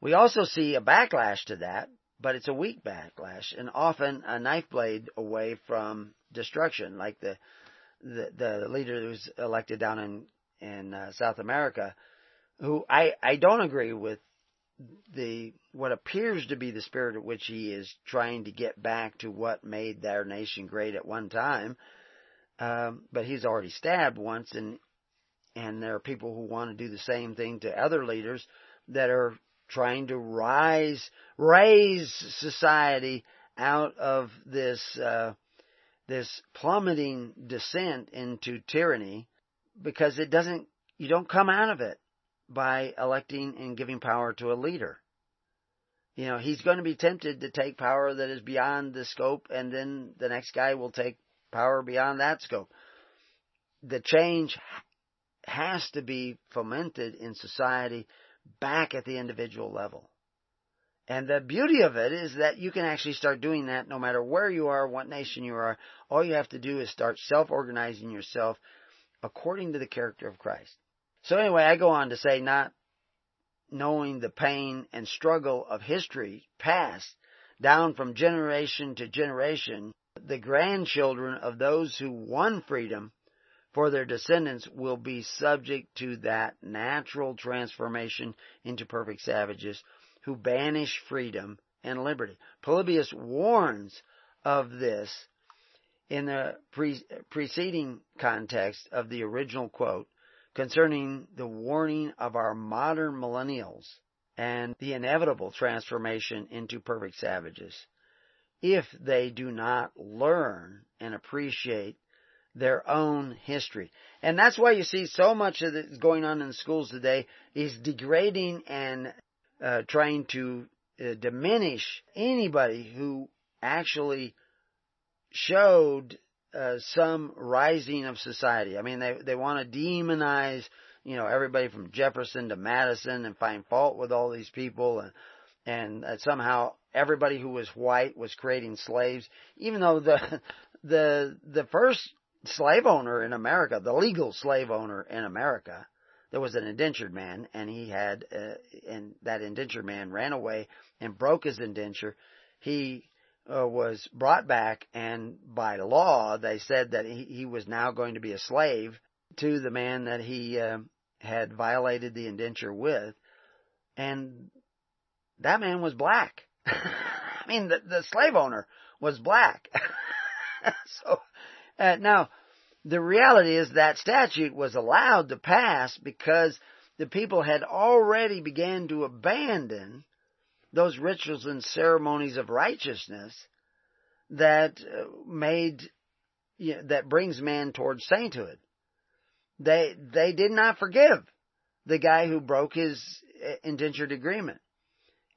We also see a backlash to that, but it's a weak backlash and often a knife blade away from destruction, like the the, the leader who was elected down in in uh, South America, who I I don't agree with the what appears to be the spirit at which he is trying to get back to what made their nation great at one time. Um, but he's already stabbed once, and and there are people who want to do the same thing to other leaders that are trying to rise, raise society out of this, uh, this plummeting descent into tyranny because it doesn't, you don't come out of it by electing and giving power to a leader. You know, he's going to be tempted to take power that is beyond the scope and then the next guy will take power beyond that scope. The change has to be fomented in society back at the individual level. And the beauty of it is that you can actually start doing that no matter where you are, what nation you are. All you have to do is start self-organizing yourself according to the character of Christ. So anyway, I go on to say not knowing the pain and struggle of history past down from generation to generation, the grandchildren of those who won freedom for their descendants will be subject to that natural transformation into perfect savages who banish freedom and liberty. Polybius warns of this in the pre- preceding context of the original quote concerning the warning of our modern millennials and the inevitable transformation into perfect savages if they do not learn and appreciate their own history. And that's why you see so much of it going on in schools today is degrading and uh, trying to uh, diminish anybody who actually showed uh, some rising of society. I mean, they they want to demonize, you know, everybody from Jefferson to Madison and find fault with all these people and and that somehow everybody who was white was creating slaves, even though the [laughs] the the first slave owner in America, the legal slave owner in America, there was an indentured man, and he had, uh, and that indentured man ran away and broke his indenture. He uh, was brought back, and by law, they said that he, he was now going to be a slave to the man that he uh, had violated the indenture with, and that man was black. [laughs] I mean, the, the slave owner was black. [laughs] so uh, now the reality is that statute was allowed to pass because the people had already began to abandon those rituals and ceremonies of righteousness that uh, made you know, that brings man towards sainthood. They they did not forgive the guy who broke his uh, indentured agreement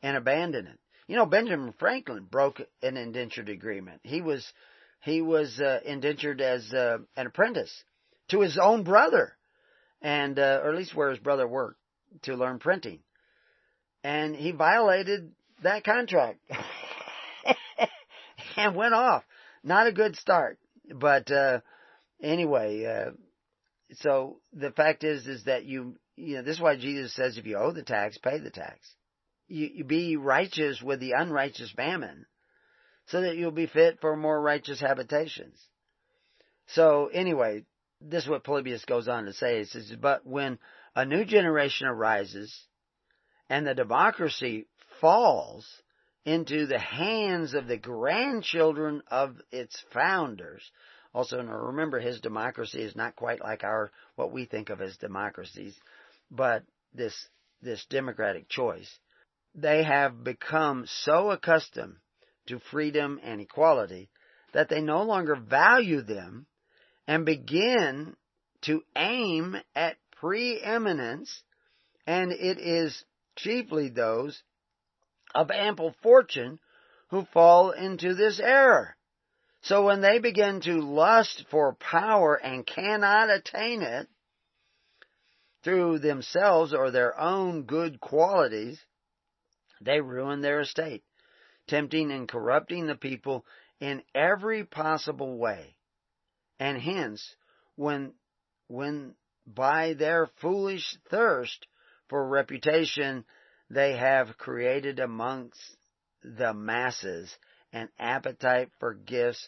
and abandoned it. You know, Benjamin Franklin broke an indentured agreement. He was he was uh, indentured as uh, an apprentice to his own brother, and uh, or at least where his brother worked to learn printing, and he violated that contract [laughs] and went off. Not a good start, but uh, anyway. Uh, so the fact is, is that you, you know, this is why Jesus says, if you owe the tax, pay the tax. You, you be righteous with the unrighteous mammon so that you'll be fit for more righteous habitations. So anyway, this is what Polybius goes on to say. He says, but when a new generation arises and the democracy falls into the hands of the grandchildren of its founders, also now remember his democracy is not quite like our, what we think of as democracies, but this, this democratic choice. They have become so accustomed to freedom and equality that they no longer value them and begin to aim at preeminence, and it is chiefly those of ample fortune who fall into this error. So when they begin to lust for power and cannot attain it through themselves or their own good qualities, they ruin their estate tempting and corrupting the people in every possible way. And hence, when, when by their foolish thirst for reputation, they have created amongst the masses an appetite for gifts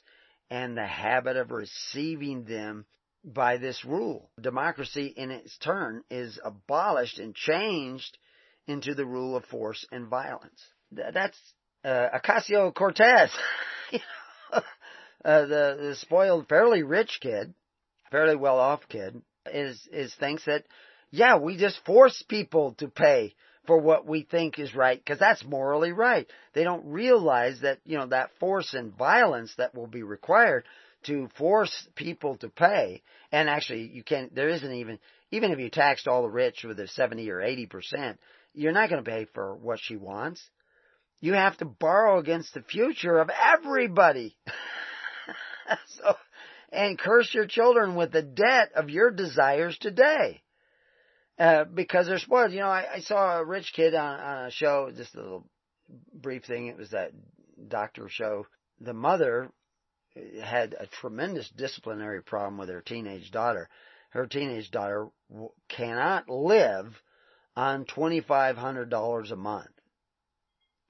and the habit of receiving them by this rule. Democracy in its turn is abolished and changed into the rule of force and violence. That's uh, Ocasio Cortez, [laughs] uh, the, the spoiled, fairly rich kid, fairly well off kid, is, is thinks that, yeah, we just force people to pay for what we think is right, because that's morally right. They don't realize that, you know, that force and violence that will be required to force people to pay, and actually you can't, there isn't even, even if you taxed all the rich with a 70 or 80%, you're not going to pay for what she wants. You have to borrow against the future of everybody. [laughs] so, and curse your children with the debt of your desires today. Uh, because they're spoiled. You know, I, I saw a rich kid on, on a show, just a little brief thing. It was that doctor show. The mother had a tremendous disciplinary problem with her teenage daughter. Her teenage daughter cannot live on $2,500 a month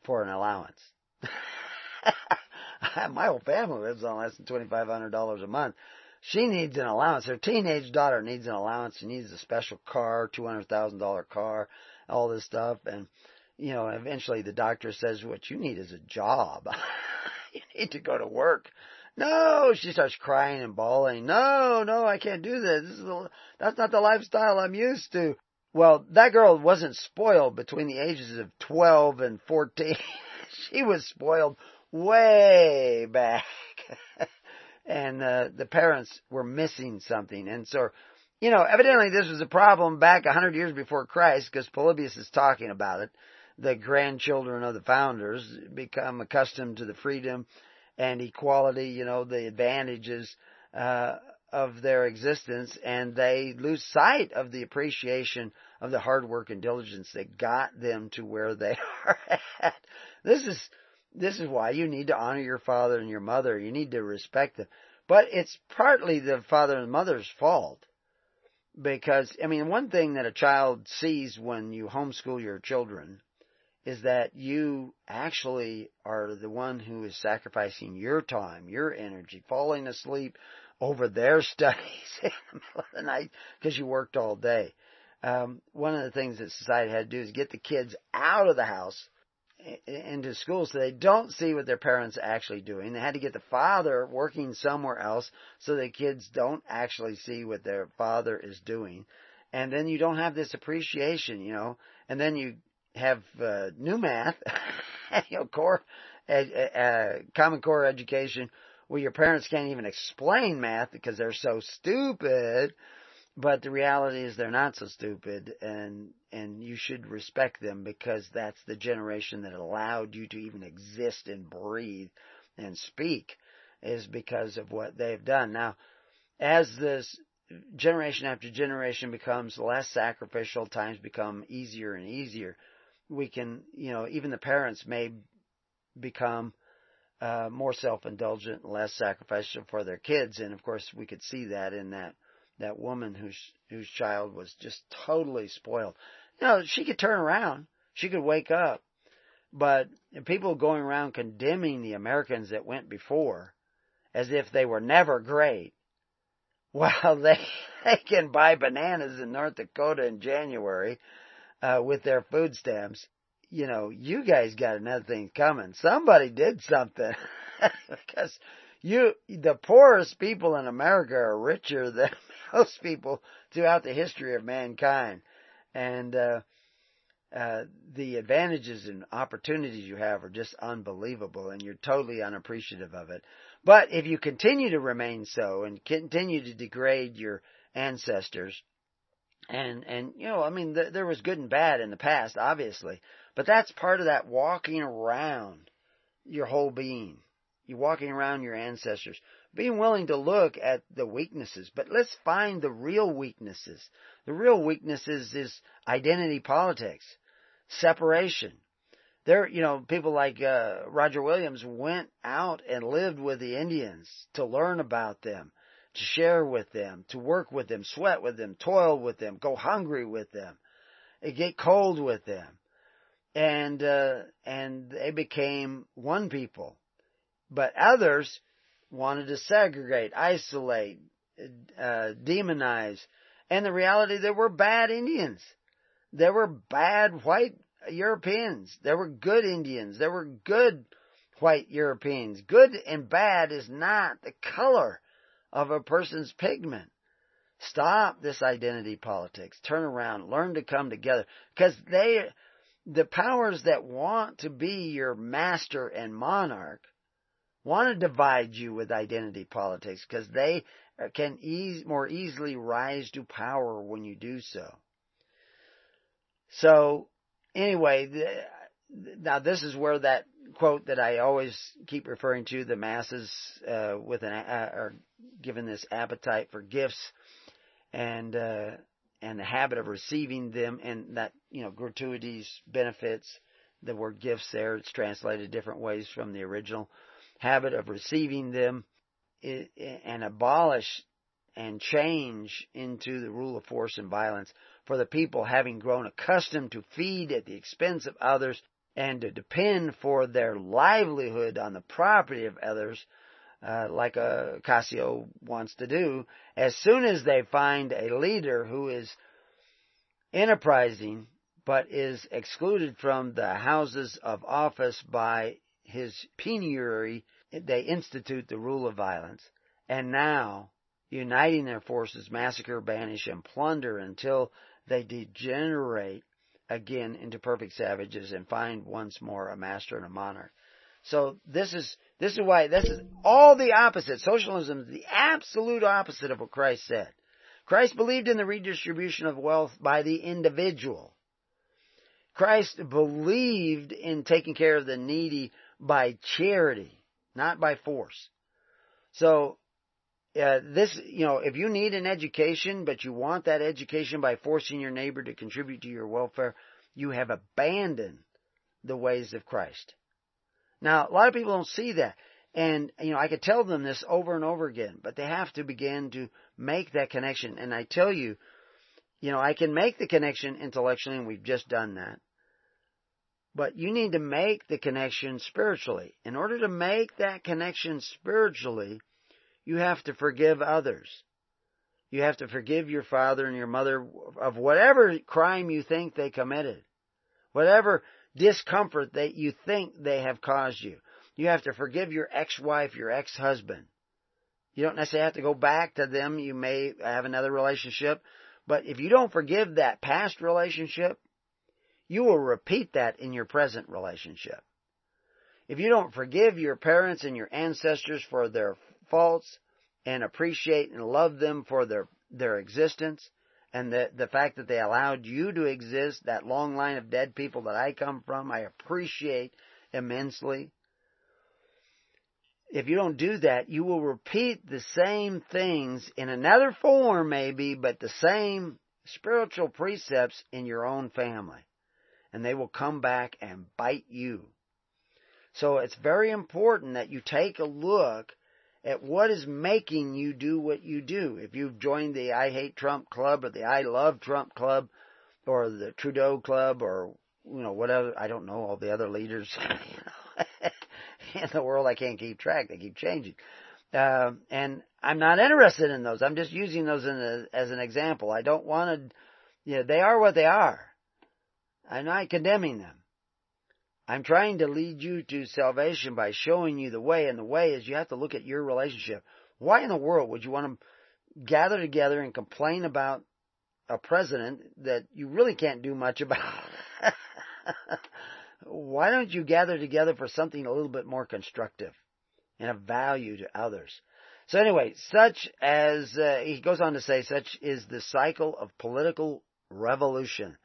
for an allowance. [laughs] My whole family lives on less than $2,500 a month. She needs an allowance. Her teenage daughter needs an allowance. She needs a special car, $200,000 car, all this stuff. And, you know, eventually the doctor says, what you need is a job. [laughs] you need to go to work. No, she starts crying and bawling. No, no, I can't do this. This is that's not the lifestyle I'm used to. Well, that girl wasn't spoiled between the ages of 12 and 14. [laughs] she was spoiled way back. [laughs] and uh, the parents were missing something. And so, you know, evidently this was a problem back a hundred years before Christ because Polybius is talking about it. The grandchildren of the founders become accustomed to the freedom and equality, you know, the advantages uh, of their existence, and they lose sight of the appreciation of the hard work and diligence that got them to where they [laughs] are at. This is this is why you need to honor your father and your mother. You need to respect them. But it's partly the father and mother's fault. Because, I mean, one thing that a child sees when you homeschool your children is that you actually are the one who is sacrificing your time, your energy, falling asleep over their [laughs] studies in the middle of the night because you worked all day. Um, one of the things that society had to do is get the kids out of the house into school so they don't see what their parents are actually doing. They had to get the father working somewhere else so the kids don't actually see what their father is doing. And then you don't have this appreciation, you know, and then you have uh, new math, [laughs] you know, core, uh, uh, common core education where your parents can't even explain math because they're so stupid but the reality is they're not so stupid and and you should respect them because that's the generation that allowed you to even exist and breathe and speak is because of what they've done. Now, as this generation after generation becomes less sacrificial, times become easier and easier, we can, you know, even the parents may become uh, more self-indulgent, less sacrificial for their kids, and of course we could see that in that that woman whose whose child was just totally spoiled. Know, she could turn around. She could wake up. But people going around condemning the Americans that went before as if they were never great. [laughs] Well, they they can buy bananas in North Dakota in January uh with their food stamps. You know, you guys got another thing coming. Somebody did something [laughs] because you the poorest people in America are richer than [laughs] most people throughout the history of mankind. And, uh, uh, the advantages and opportunities you have are just unbelievable and you're totally unappreciative of it. But if you continue to remain so and continue to degrade your ancestors, and, and, you know, I mean, th- there was good and bad in the past, obviously, but that's part of that walking around your whole being. You're walking around your ancestors being willing to look at the weaknesses, but let's find the real weaknesses. The real weaknesses is identity politics, separation. There, you know, people like uh, Roger Williams went out and lived with the Indians to learn about them, to share with them, to work with them, sweat with them, toil with them, go hungry with them, get cold with them, and uh, and they became one people. But others wanted to segregate, isolate, uh, demonize. And the reality, there were bad Indians. There were bad white Europeans. There were good Indians. There were good white Europeans. Good and bad is not the color of a person's pigment. Stop this identity politics. Turn around. Learn to come together. Because they, the powers that want to be your master and monarch want to divide you with identity politics because they can ease, more easily rise to power when you do so. So, anyway, the, now this is where that quote that I always keep referring to: the masses uh, with an uh, are given this appetite for gifts and uh, and the habit of receiving them, and that you know gratuities, benefits. The word gifts there it's translated different ways from the original habit of receiving them and abolish and change into the rule of force and violence for the people having grown accustomed to feed at the expense of others and to depend for their livelihood on the property of others, uh, like uh, Cassio wants to do, as soon as they find a leader who is enterprising but is excluded from the houses of office by his penury, they institute the rule of violence, and now, uniting their forces, massacre, banish, and plunder until they degenerate again into perfect savages and find once more a master and a monarch. So this is this is why this is all the opposite. Socialism is the absolute opposite of what Christ said. Christ believed in the redistribution of wealth by the individual. Christ believed in taking care of the needy by charity, not by force. So, uh, this, you know, if you need an education, but you want that education by forcing your neighbor to contribute to your welfare, you have abandoned the ways of Christ. Now, a lot of people don't see that. And, you know, I could tell them this over and over again, but they have to begin to make that connection. And I tell you, you know, I can make the connection intellectually, and we've just done that. But you need to make the connection spiritually. In order to make that connection spiritually, you have to forgive others. You have to forgive your father and your mother of whatever crime you think they committed. Whatever discomfort that you think they have caused you. You have to forgive your ex-wife, your ex-husband. You don't necessarily have to go back to them. You may have another relationship. But if you don't forgive that past relationship, you will repeat that in your present relationship. If you don't forgive your parents and your ancestors for their faults and appreciate and love them for their, their existence and the, the fact that they allowed you to exist, that long line of dead people that I come from, I appreciate immensely if you don't do that, you will repeat the same things in another form maybe, but the same spiritual precepts in your own family. And they will come back and bite you. So it's very important that you take a look at what is making you do what you do. If you've joined the I Hate Trump Club or the I Love Trump Club or the Trudeau Club or, you know, whatever, I don't know all the other leaders. [laughs] in the world I can't keep track. They keep changing. Uh, and I'm not interested in those. I'm just using those a, as an example. I don't want to, you know, they are what they are. I'm not condemning them. I'm trying to lead you to salvation by showing you the way, and the way is you have to look at your relationship. Why in the world would you want to gather together and complain about a president that you really can't do much about? [laughs] why don't you gather together for something a little bit more constructive and of value to others? So anyway, such as, uh, he goes on to say, such is the cycle of political revolution.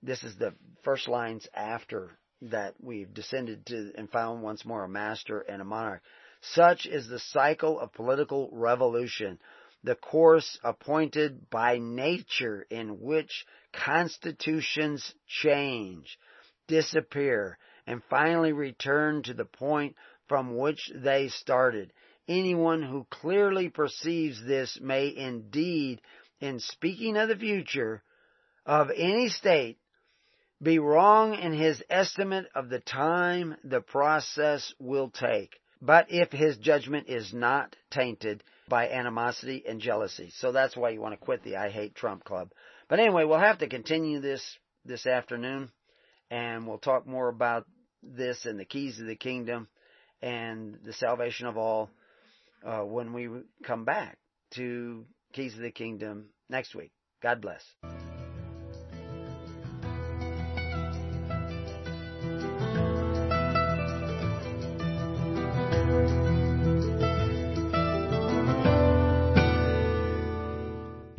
This is the first lines after that we've descended to and found once more a master and a monarch. Such is the cycle of political revolution, the course appointed by nature in which constitutions change, disappear, and finally return to the point from which they started. Anyone who clearly perceives this may indeed, in speaking of the future of any state, be wrong in his estimate of the time the process will take. But if his judgment is not tainted by animosity and jealousy. So that's why you want to quit the I Hate Trump Club. But anyway, we'll have to continue this this afternoon and we'll talk more about this and the keys of the kingdom and the salvation of all uh, when we come back to Keys of the Kingdom next week. God bless.